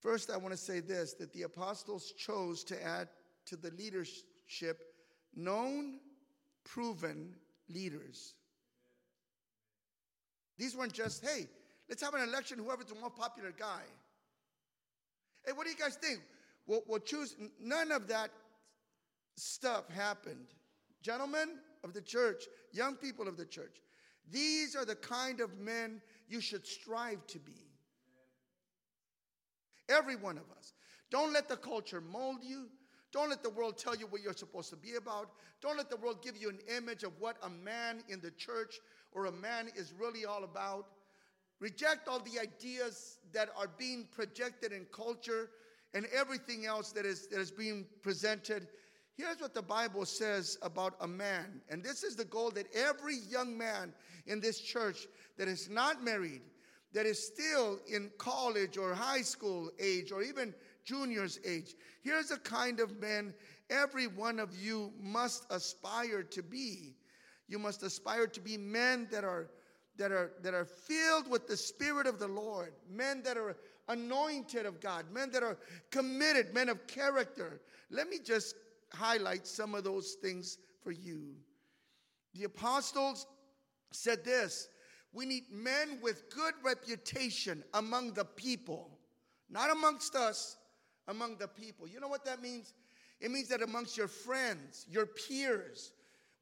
First, I want to say this that the apostles chose to add to the leadership known, proven leaders. These weren't just, hey, let's have an election, whoever's the more popular guy. Hey, what do you guys think? We'll, we'll choose. None of that stuff happened. Gentlemen of the church, young people of the church, these are the kind of men you should strive to be. Every one of us. Don't let the culture mold you. Don't let the world tell you what you're supposed to be about. Don't let the world give you an image of what a man in the church or a man is really all about. Reject all the ideas that are being projected in culture and everything else that is, that is being presented. Here's what the Bible says about a man. And this is the goal that every young man in this church that is not married, that is still in college or high school age or even junior's age, here's a kind of man every one of you must aspire to be. You must aspire to be men that are that are that are filled with the spirit of the Lord, men that are anointed of God, men that are committed, men of character. Let me just highlight some of those things for you. The apostles said this we need men with good reputation among the people, not amongst us, among the people. You know what that means? It means that amongst your friends, your peers,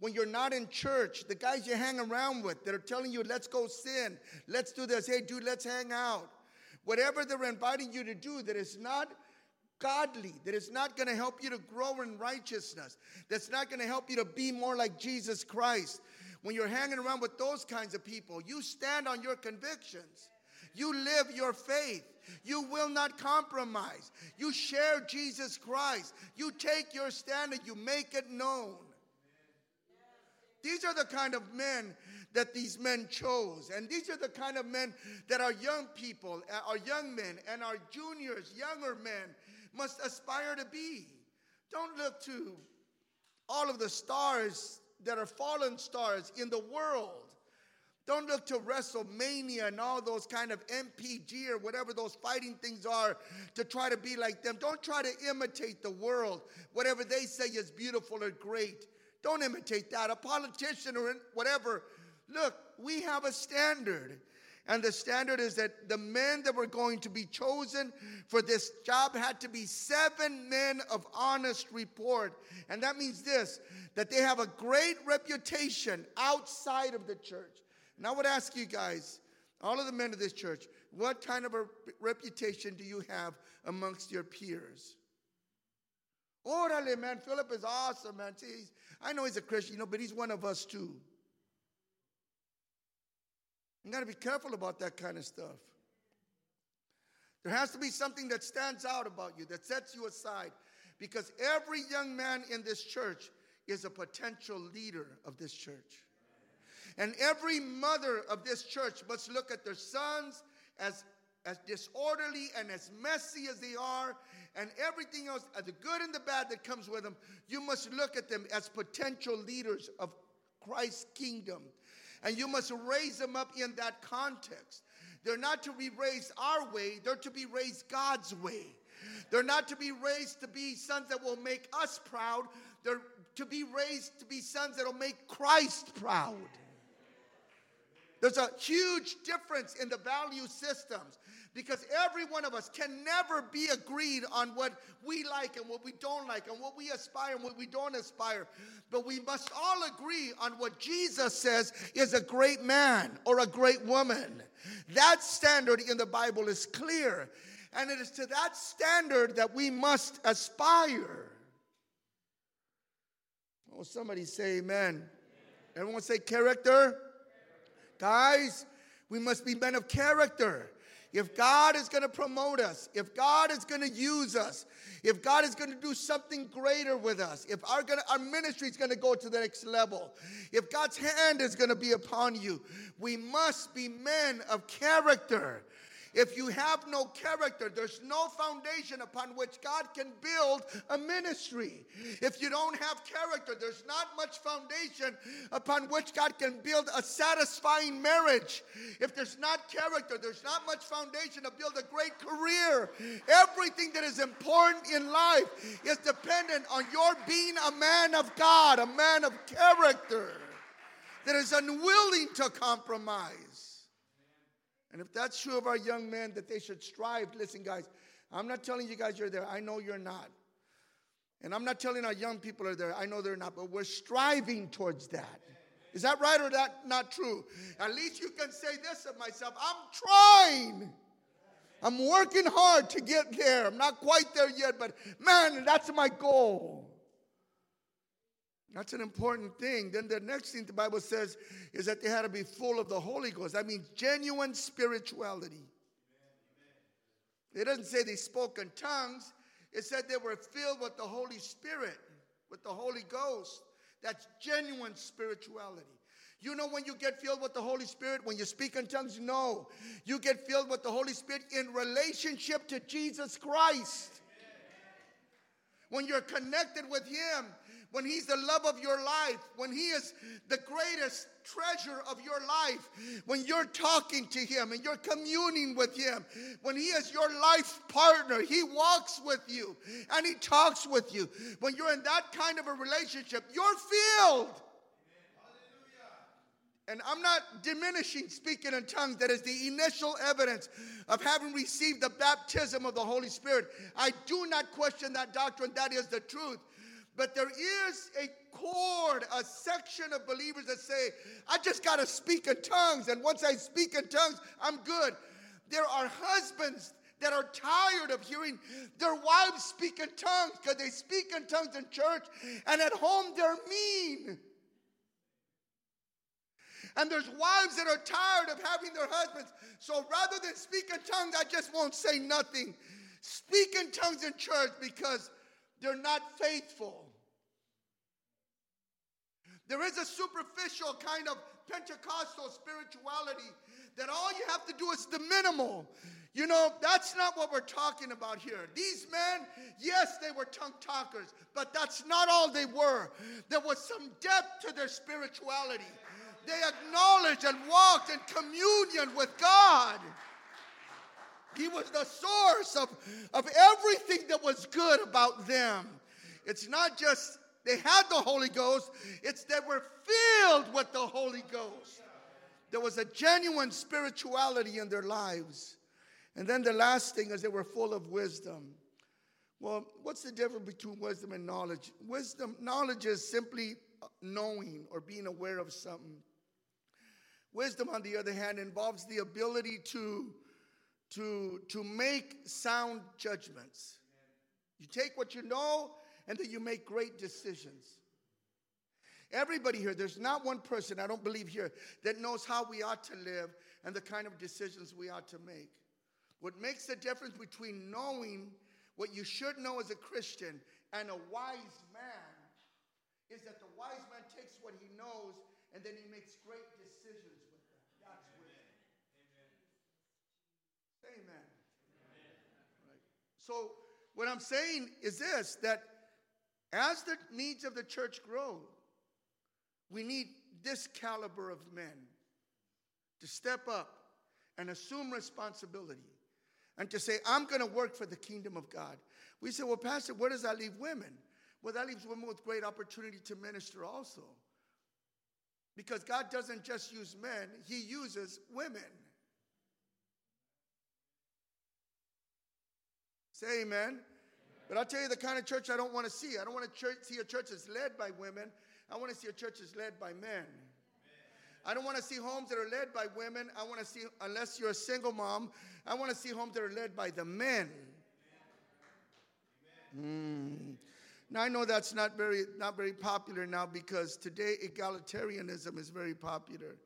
when you're not in church, the guys you hang around with that are telling you, let's go sin, let's do this, hey, dude, let's hang out. Whatever they're inviting you to do that is not godly, that is not going to help you to grow in righteousness, that's not going to help you to be more like Jesus Christ. When you're hanging around with those kinds of people, you stand on your convictions. You live your faith. You will not compromise. You share Jesus Christ. You take your stand and you make it known. These are the kind of men that these men chose. And these are the kind of men that our young people, uh, our young men, and our juniors, younger men, must aspire to be. Don't look to all of the stars that are fallen stars in the world. Don't look to WrestleMania and all those kind of MPG or whatever those fighting things are to try to be like them. Don't try to imitate the world, whatever they say is beautiful or great. Don't imitate that. A politician or whatever. Look, we have a standard. And the standard is that the men that were going to be chosen for this job had to be seven men of honest report. And that means this that they have a great reputation outside of the church. And I would ask you guys, all of the men of this church, what kind of a reputation do you have amongst your peers? Orale, man, Philip is awesome, man. See, I know he's a Christian, you know, but he's one of us too. You got to be careful about that kind of stuff. There has to be something that stands out about you, that sets you aside. Because every young man in this church is a potential leader of this church. And every mother of this church must look at their sons as, as disorderly and as messy as they are, and everything else, uh, the good and the bad that comes with them. You must look at them as potential leaders of Christ's kingdom. And you must raise them up in that context. They're not to be raised our way, they're to be raised God's way. They're not to be raised to be sons that will make us proud. They're to be raised to be sons that will make Christ proud. There's a huge difference in the value systems because every one of us can never be agreed on what we like and what we don't like and what we aspire and what we don't aspire. But we must all agree on what Jesus says is a great man or a great woman. That standard in the Bible is clear. And it is to that standard that we must aspire. Oh, somebody say amen. Everyone say character. Guys, we must be men of character. If God is going to promote us, if God is going to use us, if God is going to do something greater with us, if our, our ministry is going to go to the next level, if God's hand is going to be upon you, we must be men of character. If you have no character, there's no foundation upon which God can build a ministry. If you don't have character, there's not much foundation upon which God can build a satisfying marriage. If there's not character, there's not much foundation to build a great career. Everything that is important in life is dependent on your being a man of God, a man of character that is unwilling to compromise. And if that's true of our young men, that they should strive, listen, guys, I'm not telling you guys you're there. I know you're not. And I'm not telling our young people are there. I know they're not, but we're striving towards that. Is that right or that not true? At least you can say this of myself I'm trying. I'm working hard to get there. I'm not quite there yet, but man, that's my goal. That's an important thing. Then the next thing the Bible says is that they had to be full of the Holy Ghost. That means genuine spirituality. It doesn't say they spoke in tongues, it said they were filled with the Holy Spirit, with the Holy Ghost. That's genuine spirituality. You know when you get filled with the Holy Spirit, when you speak in tongues? No. You get filled with the Holy Spirit in relationship to Jesus Christ. When you're connected with Him, when He's the love of your life, when He is the greatest treasure of your life, when you're talking to Him and you're communing with Him, when He is your life partner, He walks with you and He talks with you. When you're in that kind of a relationship, you're filled. And I'm not diminishing speaking in tongues. That is the initial evidence of having received the baptism of the Holy Spirit. I do not question that doctrine. That is the truth. But there is a chord, a section of believers that say, I just got to speak in tongues. And once I speak in tongues, I'm good. There are husbands that are tired of hearing their wives speak in tongues because they speak in tongues in church and at home they're mean. And there's wives that are tired of having their husbands. So rather than speak in tongues, I just won't say nothing. Speak in tongues in church because they're not faithful. There is a superficial kind of Pentecostal spirituality that all you have to do is the minimal. You know, that's not what we're talking about here. These men, yes, they were tongue talkers, but that's not all they were. There was some depth to their spirituality. They acknowledged and walked in communion with God. He was the source of, of everything that was good about them. It's not just they had the Holy Ghost, it's they were filled with the Holy Ghost. There was a genuine spirituality in their lives. And then the last thing is they were full of wisdom. Well, what's the difference between wisdom and knowledge? Wisdom, knowledge is simply knowing or being aware of something. Wisdom, on the other hand, involves the ability to, to, to make sound judgments. You take what you know and then you make great decisions. Everybody here, there's not one person, I don't believe here, that knows how we ought to live and the kind of decisions we ought to make. What makes the difference between knowing what you should know as a Christian and a wise man is that the wise man takes what he knows and then he makes great decisions. Amen. Right. So, what I'm saying is this that as the needs of the church grow, we need this caliber of men to step up and assume responsibility and to say, I'm going to work for the kingdom of God. We say, well, Pastor, where does that leave women? Well, that leaves women with great opportunity to minister also. Because God doesn't just use men, He uses women. Say amen. But I'll tell you the kind of church I don't want to see. I don't want to see a church that's led by women. I want to see a church that's led by men. I don't want to see homes that are led by women. I want to see, unless you're a single mom, I want to see homes that are led by the men. Mm. Now I know that's not very not very popular now because today egalitarianism is very popular,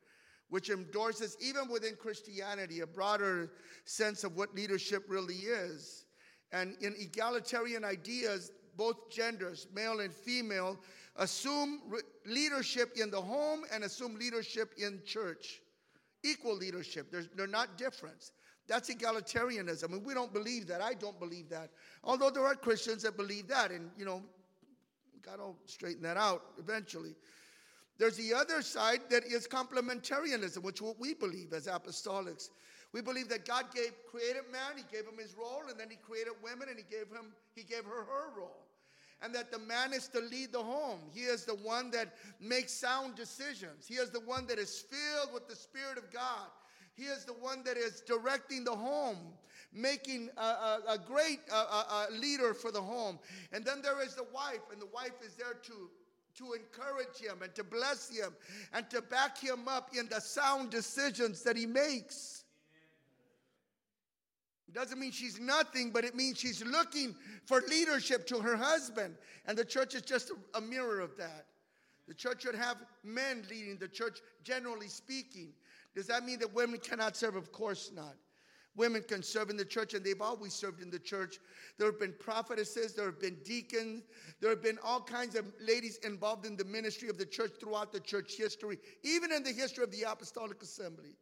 which endorses even within Christianity a broader sense of what leadership really is. And in egalitarian ideas, both genders, male and female, assume re- leadership in the home and assume leadership in church. Equal leadership. There's, they're not different. That's egalitarianism. And we don't believe that. I don't believe that. Although there are Christians that believe that. And, you know, God will straighten that out eventually. There's the other side that is complementarianism, which what we believe as apostolics. We believe that God gave created man, he gave him his role, and then he created women and he gave him he gave her her role. And that the man is to lead the home. He is the one that makes sound decisions. He is the one that is filled with the Spirit of God. He is the one that is directing the home, making a, a, a great a, leader for the home. And then there is the wife, and the wife is there to to encourage him and to bless him and to back him up in the sound decisions that he makes. It doesn't mean she's nothing, but it means she's looking for leadership to her husband. And the church is just a, mirror of that. The church should have men leading the church, generally speaking. Does that mean that women cannot serve? Of course not. Women can serve in the church, and they've always served in the church. There have been prophetesses, there have been deacons, there have been all kinds of ladies involved in the ministry of the church throughout the church history, even in the history of the Apostolic Assembly.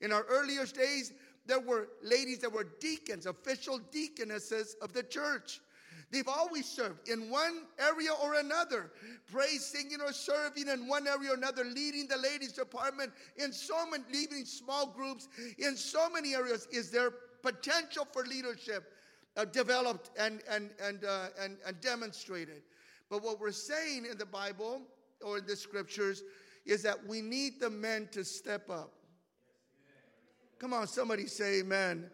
In our earliest days, there were ladies that were deacons, official deaconesses of the church. They've always served in one area or another, praise, singing, or serving in one area or another, leading the ladies' department in so many, leading small groups in so many areas. Is there potential for leadership uh, developed and, and, and, uh, and, and demonstrated? But what we're saying in the Bible or in the scriptures is that we need the men to step up. Come on, somebody say amen.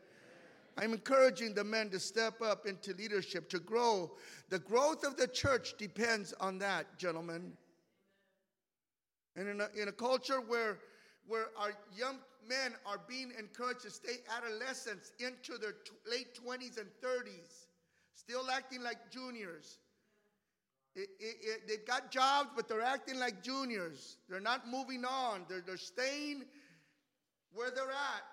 I'm encouraging the men to step up into leadership, to grow. The growth of the church depends on that, gentlemen. And in a, in a culture where, where our young men are being encouraged to stay adolescents into their t- late 20s and 30s, still acting like juniors. It, it, it, they've got jobs, but they're acting like juniors. They're not moving on. They're, they're staying where they're at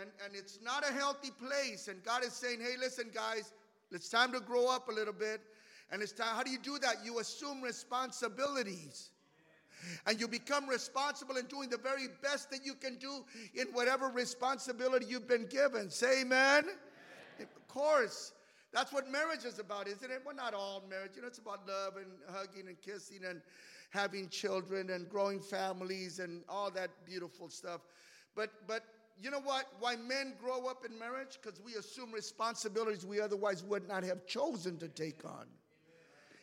and, and it's not a healthy place. And God is saying, hey, listen, guys, it's time to grow up a little bit. And it's time, how do you do that? You assume responsibilities. And you become responsible in doing the very best that you can do in whatever responsibility you've been given. Say amen. amen. Of course. That's what marriage is about, isn't it? Well, not all marriage. You know, it's about love and hugging and kissing and having children and growing families and all that beautiful stuff. But but you know what? Why men grow up in marriage? Because we assume responsibilities we otherwise would not have chosen to take on.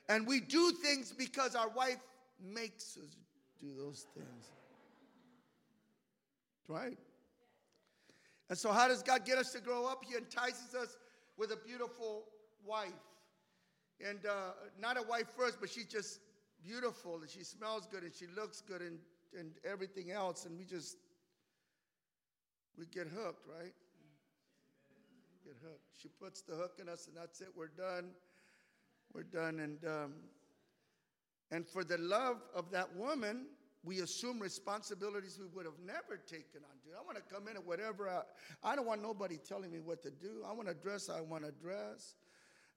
And we do things because our wife makes us do those things. Right? And so, how does God get us to grow up? He entices us with a beautiful wife. And uh, not a wife first, but she's just beautiful and she smells good and she looks good and, and everything else. And we just we get hooked, right? Get hooked. She puts the hook in us, and that's it. We're done. We're done. And um, and for the love of that woman, we assume responsibilities we would have never taken on. Dude, I want to come in at whatever. I, I don't want nobody telling me what to do. I want to dress. I want to dress.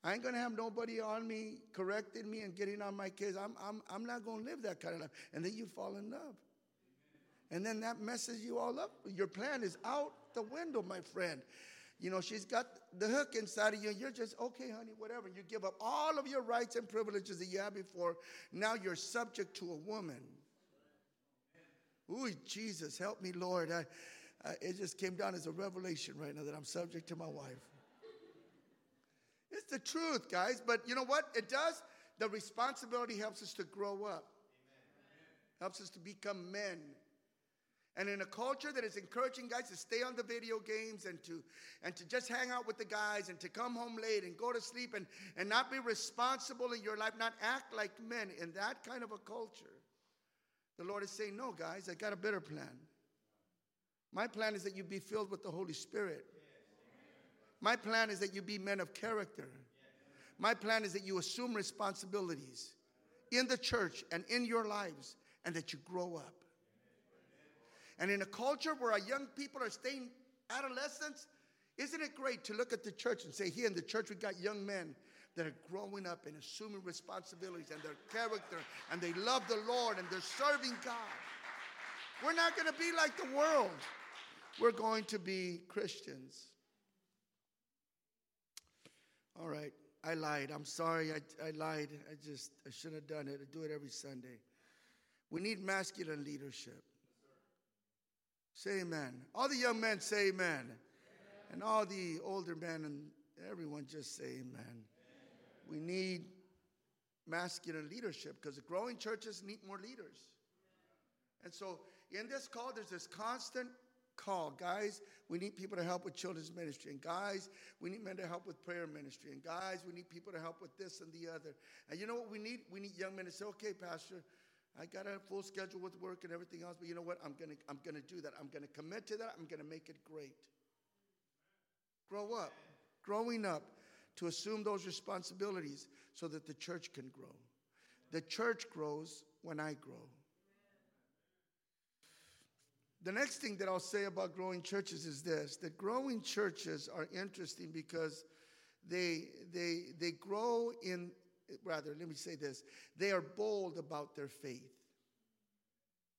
I ain't gonna have nobody on me correcting me and getting on my case. I'm, I'm, I'm not gonna live that kind of life. And then you fall in love and then that messes you all up. Your plan is out the window, my friend. You know, she's got the hook inside of you. and You're just, okay, honey, whatever. You give up all of your rights and privileges that you had before. Now you're subject to a woman. Ooh, Jesus, help me, Lord. I, I, it just came down as a revelation right now that I'm subject to my wife. It's the truth, guys. But you know what? It does. The responsibility helps us to grow up, helps us to become men and in a culture that is encouraging guys to stay on the video games and to and to just hang out with the guys and to come home late and go to sleep and, and not be responsible in your life, not act like men in that kind of a culture, the Lord is saying, No, guys, I got a better plan. My plan is that you be filled with the Holy Spirit. My plan is that you be men of character. My plan is that you assume responsibilities in the church and in your lives and that you grow up. And in a culture where our young people are staying adolescents, isn't it great to look at the church and say, here in the church, we've got young men that are growing up and assuming responsibilities and their character and they love the Lord and they're serving God. We're not going to be like the world. We're going to be Christians. All right, I lied. I'm sorry. I, I lied. I just, I shouldn't have done it. I do it every Sunday. We need masculine leadership. Say amen. All the young men say amen. amen. And all the older men and everyone just say amen. amen. We need masculine leadership because growing churches need more leaders. And so in this call, there's this constant call. Guys, we need people to help with children's ministry. And guys, we need men to help with prayer ministry. And guys, we need people to help with this and the other. And you know what we need? We need young men to say, okay, Pastor, I got a full schedule with work and everything else, but you know what? I'm gonna I'm gonna do that. I'm gonna commit to that. I'm gonna make it great. Grow up. Growing up to assume those responsibilities so that the church can grow. The church grows when I grow. The next thing that I'll say about growing churches is this that growing churches are interesting because they, they, they grow in, rather, let me say this, they are bold about their faith.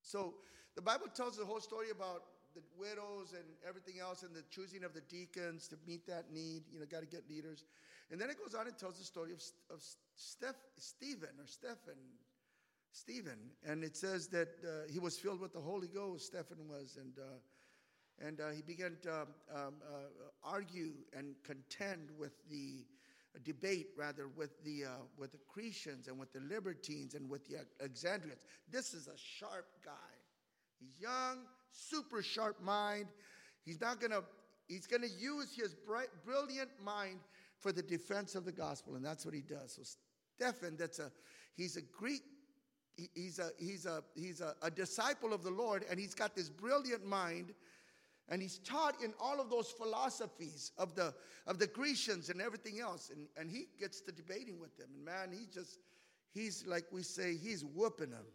So the Bible tells the whole story about the widows and everything else and the choosing of the deacons to meet that need. You know, got to get leaders. And then it goes on and tells the story of, of Steph, Stephen or Stephen, Stephen. And it says that uh, he was filled with the Holy Ghost, Stephen was. And, uh, and uh, he began to um, um uh, argue and contend with the debate, rather, with the, uh, with the Cretians and with the Libertines and with the Alexandrians. This is a sharp guy. He's young, super sharp mind. He's not to, he's to use his bright, brilliant mind for the defense of the gospel, and that's what he does. So Stephen, that's a, he's a Greek, he's a, he's a, he's a, a disciple of the Lord, and he's got this brilliant mind, and he's taught in all of those philosophies of the, of the Grecians and everything else, and, and he gets to debating with them, and man, he just, he's like we say, he's whooping them.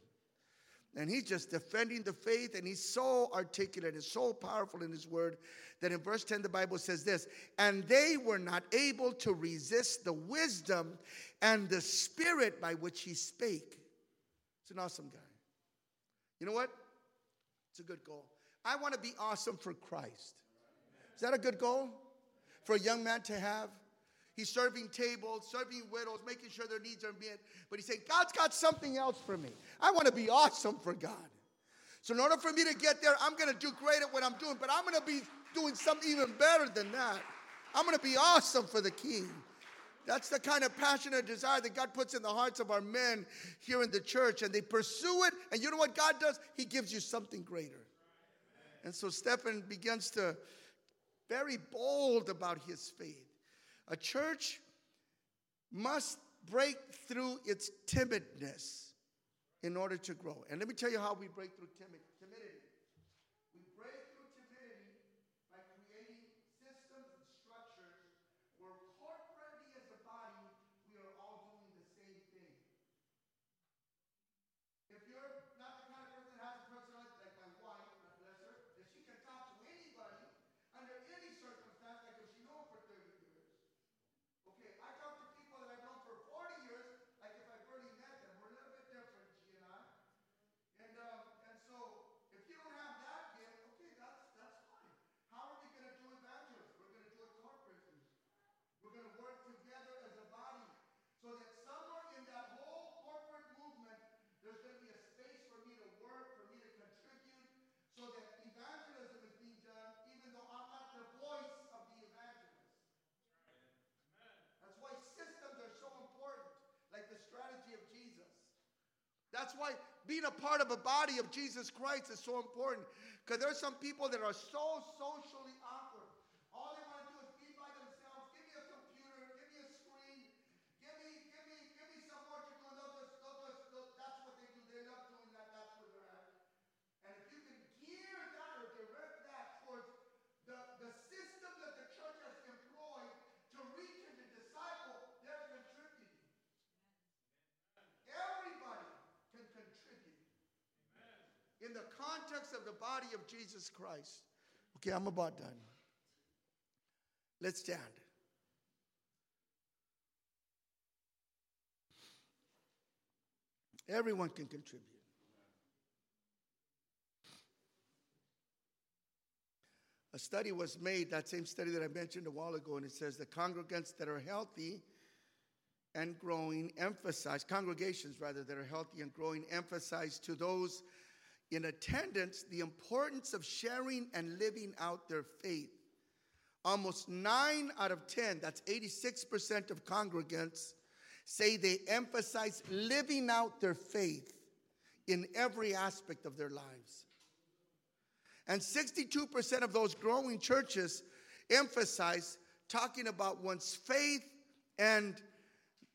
And he's just defending the faith, and he's so articulate and so powerful in his word that in verse 10, the Bible says this And they were not able to resist the wisdom and the spirit by which he spake. It's an awesome guy. You know what? It's a good goal. I want to be awesome for Christ. Is that a good goal for a young man to have? He's serving tables, serving widows, making sure their needs are met. But he's saying, God's got something else for me. I want to be awesome for God. So, in order for me to get there, I'm going to do great at what I'm doing, but I'm going to be doing something even better than that. I'm going to be awesome for the King. That's the kind of passion and desire that God puts in the hearts of our men here in the church, and they pursue it. And you know what God does? He gives you something greater. And so Stephen begins to very bold about his faith. A church must break through its timidness in order to grow. And let me tell you how we break through timid, timidity. We break through timidity by creating systems and structures where corporately as a body, we are all doing the same thing. If you're not the kind of person that has a personality like my wife, God bless her, that she can talk to anybody under any circumstance, like if she knows for 30 years. Okay, I talk to people that I've known for 40 years, like if I barely met them. We're a little bit different, G and I. And, um, and so, if you don't have that gift, okay, that's, that's fine. How are we going to do evangelism? We're going to do it corporately. We're going to work together as a body so that somewhere in that whole corporate movement, there's going to be a space for me to work, for me to contribute, so that evangelism is being done, even though I'm not the voice of the evangelist. That's why systems are so important, like the strategy of Jesus. That's why being a part of a body of Jesus Christ is so important. Because there's some people that are so socially awkward. All they want to do is be by themselves. Give me a computer, give me a screen, give me, give me, give me some work to do. And they'll just, they'll just, they'll, that's what they do. They love doing that. That's where they're at. And if you can gear that or direct that towards the, the system that the church has employed to reach and to disciple, they're contributing. Everybody can contribute. In the context of the body of Jesus Christ. Okay, I'm about done. Let's stand. Everyone can contribute. A study was made, that same study that I mentioned a while ago, and it says the congregants that are healthy and growing emphasize, congregations rather, that are healthy and growing emphasize to those in attendance the importance of sharing and living out their faith. Almost nine out of 10, that's 86% of congregants, say they emphasize living out their faith in every aspect of their lives. And 62% of those growing churches emphasize talking about one's faith and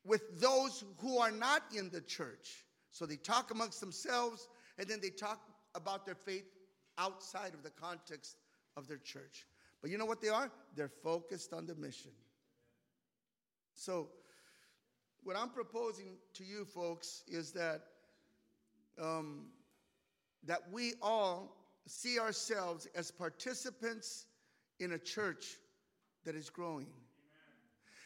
with those who are not in the church. So they talk amongst themselves and then they talk about their faith outside of the context of their church. But you know what they are? They're focused on the mission. So, what I'm proposing to you folks is that um, that we all see ourselves as participants in a church that is growing.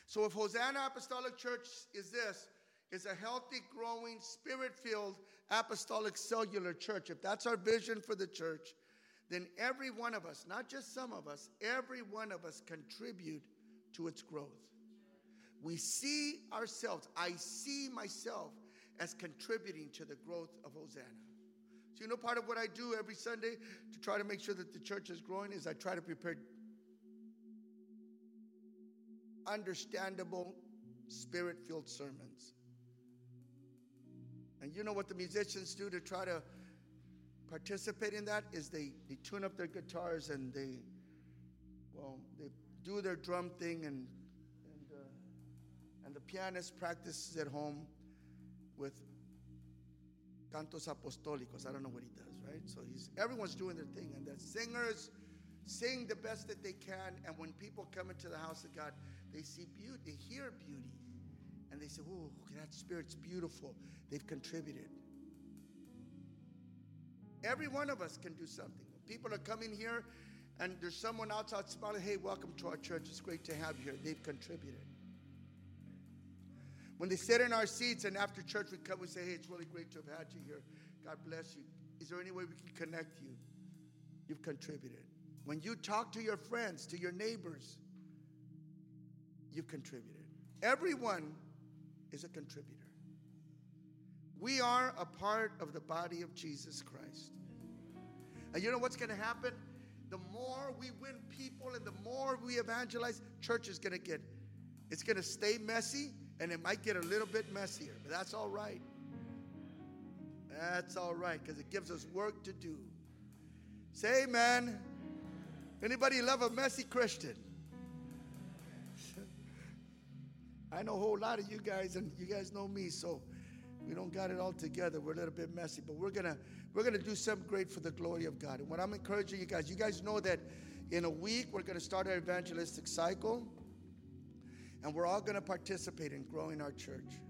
So if Hosanna Apostolic Church is this, is a healthy, growing, spirit-filled apostolic cellular church, if that's our vision for the church, then every one of us, not just some of us, every one of us contribute to its growth. We see ourselves, I see myself as contributing to the growth of Hosanna. So, you know, part of what I do every Sunday to try to make sure that the church is growing is I try to prepare understandable, spirit filled sermons. And you know what the musicians do to try to participate in that is they, they tune up their guitars and they, well, they do their drum thing and uh, and the pianist practices at home with cantos apostólicos. I don't know what he does, right? So he's everyone's doing their thing, and the singers sing the best that they can. And when people come into the house of God, they see beauty, they hear beauty, and they say, "Oh, that spirit's beautiful." They've contributed. Every one of us can do something. People are coming here, and there's someone outside smiling, "Hey, welcome to our church. It's great to have you here." They've contributed. When they sit in our seats and after church we come, we say, hey, it's really great to have had you here. God bless you. Is there any way we can connect you? You've contributed. When you talk to your friends, to your neighbors, you've contributed. Everyone is a contributor. We are a part of the body of Jesus Christ. And you know what's going to happen? The more we win people and the more we evangelize, church is going to get, it's going to stay messy, and it might get a little bit messier, but that's all right. That's all right because it gives us work to do. Say amen. Anybody love a messy Christian? I know a whole lot of you guys, and you guys know me, so we don't got it all together. We're a little bit messy, but we're gonna we're gonna do something great for the glory of God. And what I'm encouraging you guys, you guys know that in a week we're gonna start our evangelistic cycle. And we're all to participate in growing our church,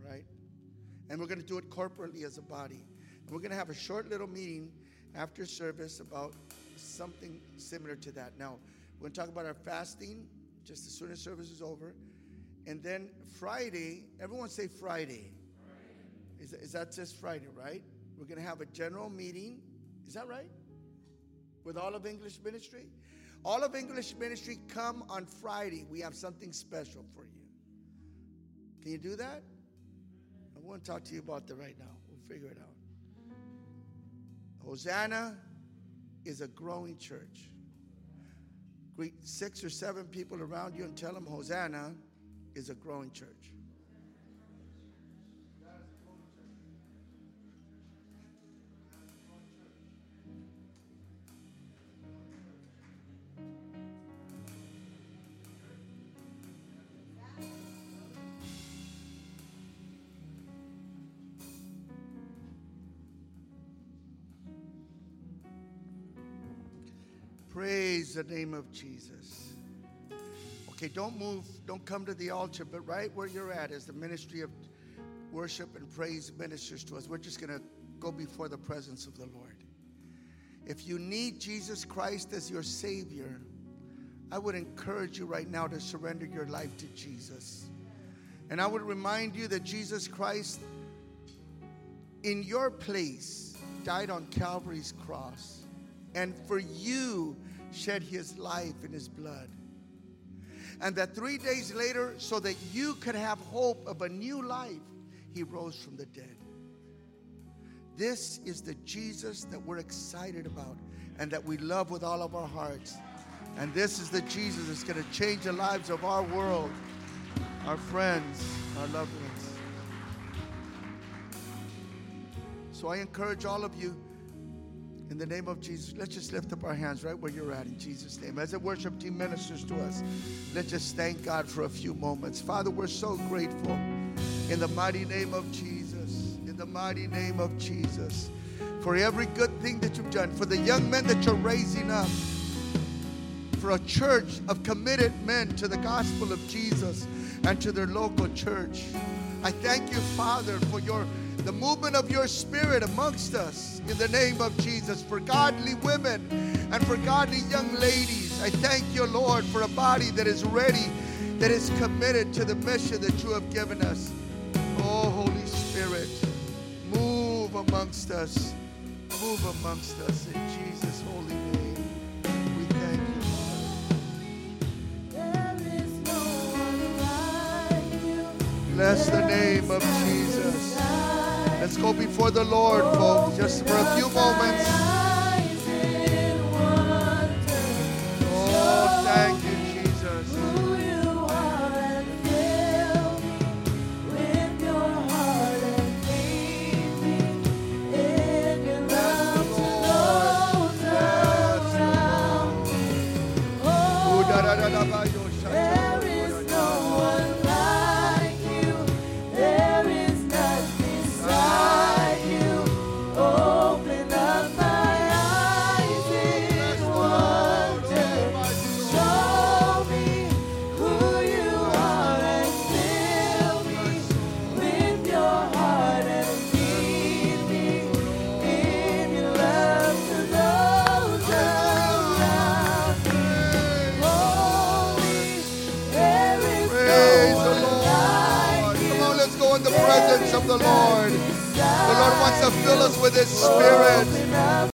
right? And we're to do it corporately as a body. And we're to have a short little meeting after service about something similar to that. Now, we're to talk about our fasting just as soon as service is over. And then Friday, everyone say Friday. Is, is that just Friday, right? We're going to have a general meeting. Is that right? With all of English ministry? All of English Ministry, come on Friday. We have something special for you. Can you do that? I want to talk to you about that right now. We'll figure it out. Hosanna is a growing church. Greet six or seven people around you and tell them Hosanna is a growing church. Praise the name of Jesus. Okay, don't move, don't come to the altar, but right where you're at is the ministry of worship and praise ministers to us. We're just going to go before the presence of the Lord. If you need Jesus Christ as your Savior, I would encourage you right now to surrender your life to Jesus. And I would remind you that Jesus Christ, in your place, died on Calvary's cross. And for you, shed his life and his blood. And that three days later, so that you could have hope of a new life, he rose from the dead. This is the Jesus that we're excited about and that we love with all of our hearts. And this is the Jesus that's going to change the lives of our world, our friends, our loved ones. So I encourage all of you In the name of Jesus, let's just lift up our hands right where you're at in Jesus' name. As the worship team ministers to us, let's just thank God for a few moments. Father, we're so grateful in the mighty name of Jesus, in the mighty name of Jesus, for every good thing that you've done, for the young men that you're raising up, for a church of committed men to the gospel of Jesus and to their local church. I thank you, Father, for your the movement of your spirit amongst us in the name of Jesus for godly women and for godly young ladies. I thank you, Lord, for a body that is ready, that is committed to the mission that you have given us. Oh, Holy Spirit, move amongst us. Move amongst us in Jesus' holy name. We thank you, Father. Bless the name of Jesus. Let's go before the Lord, folks, just for a few moments. Lord. The Lord wants to fill us with His Spirit.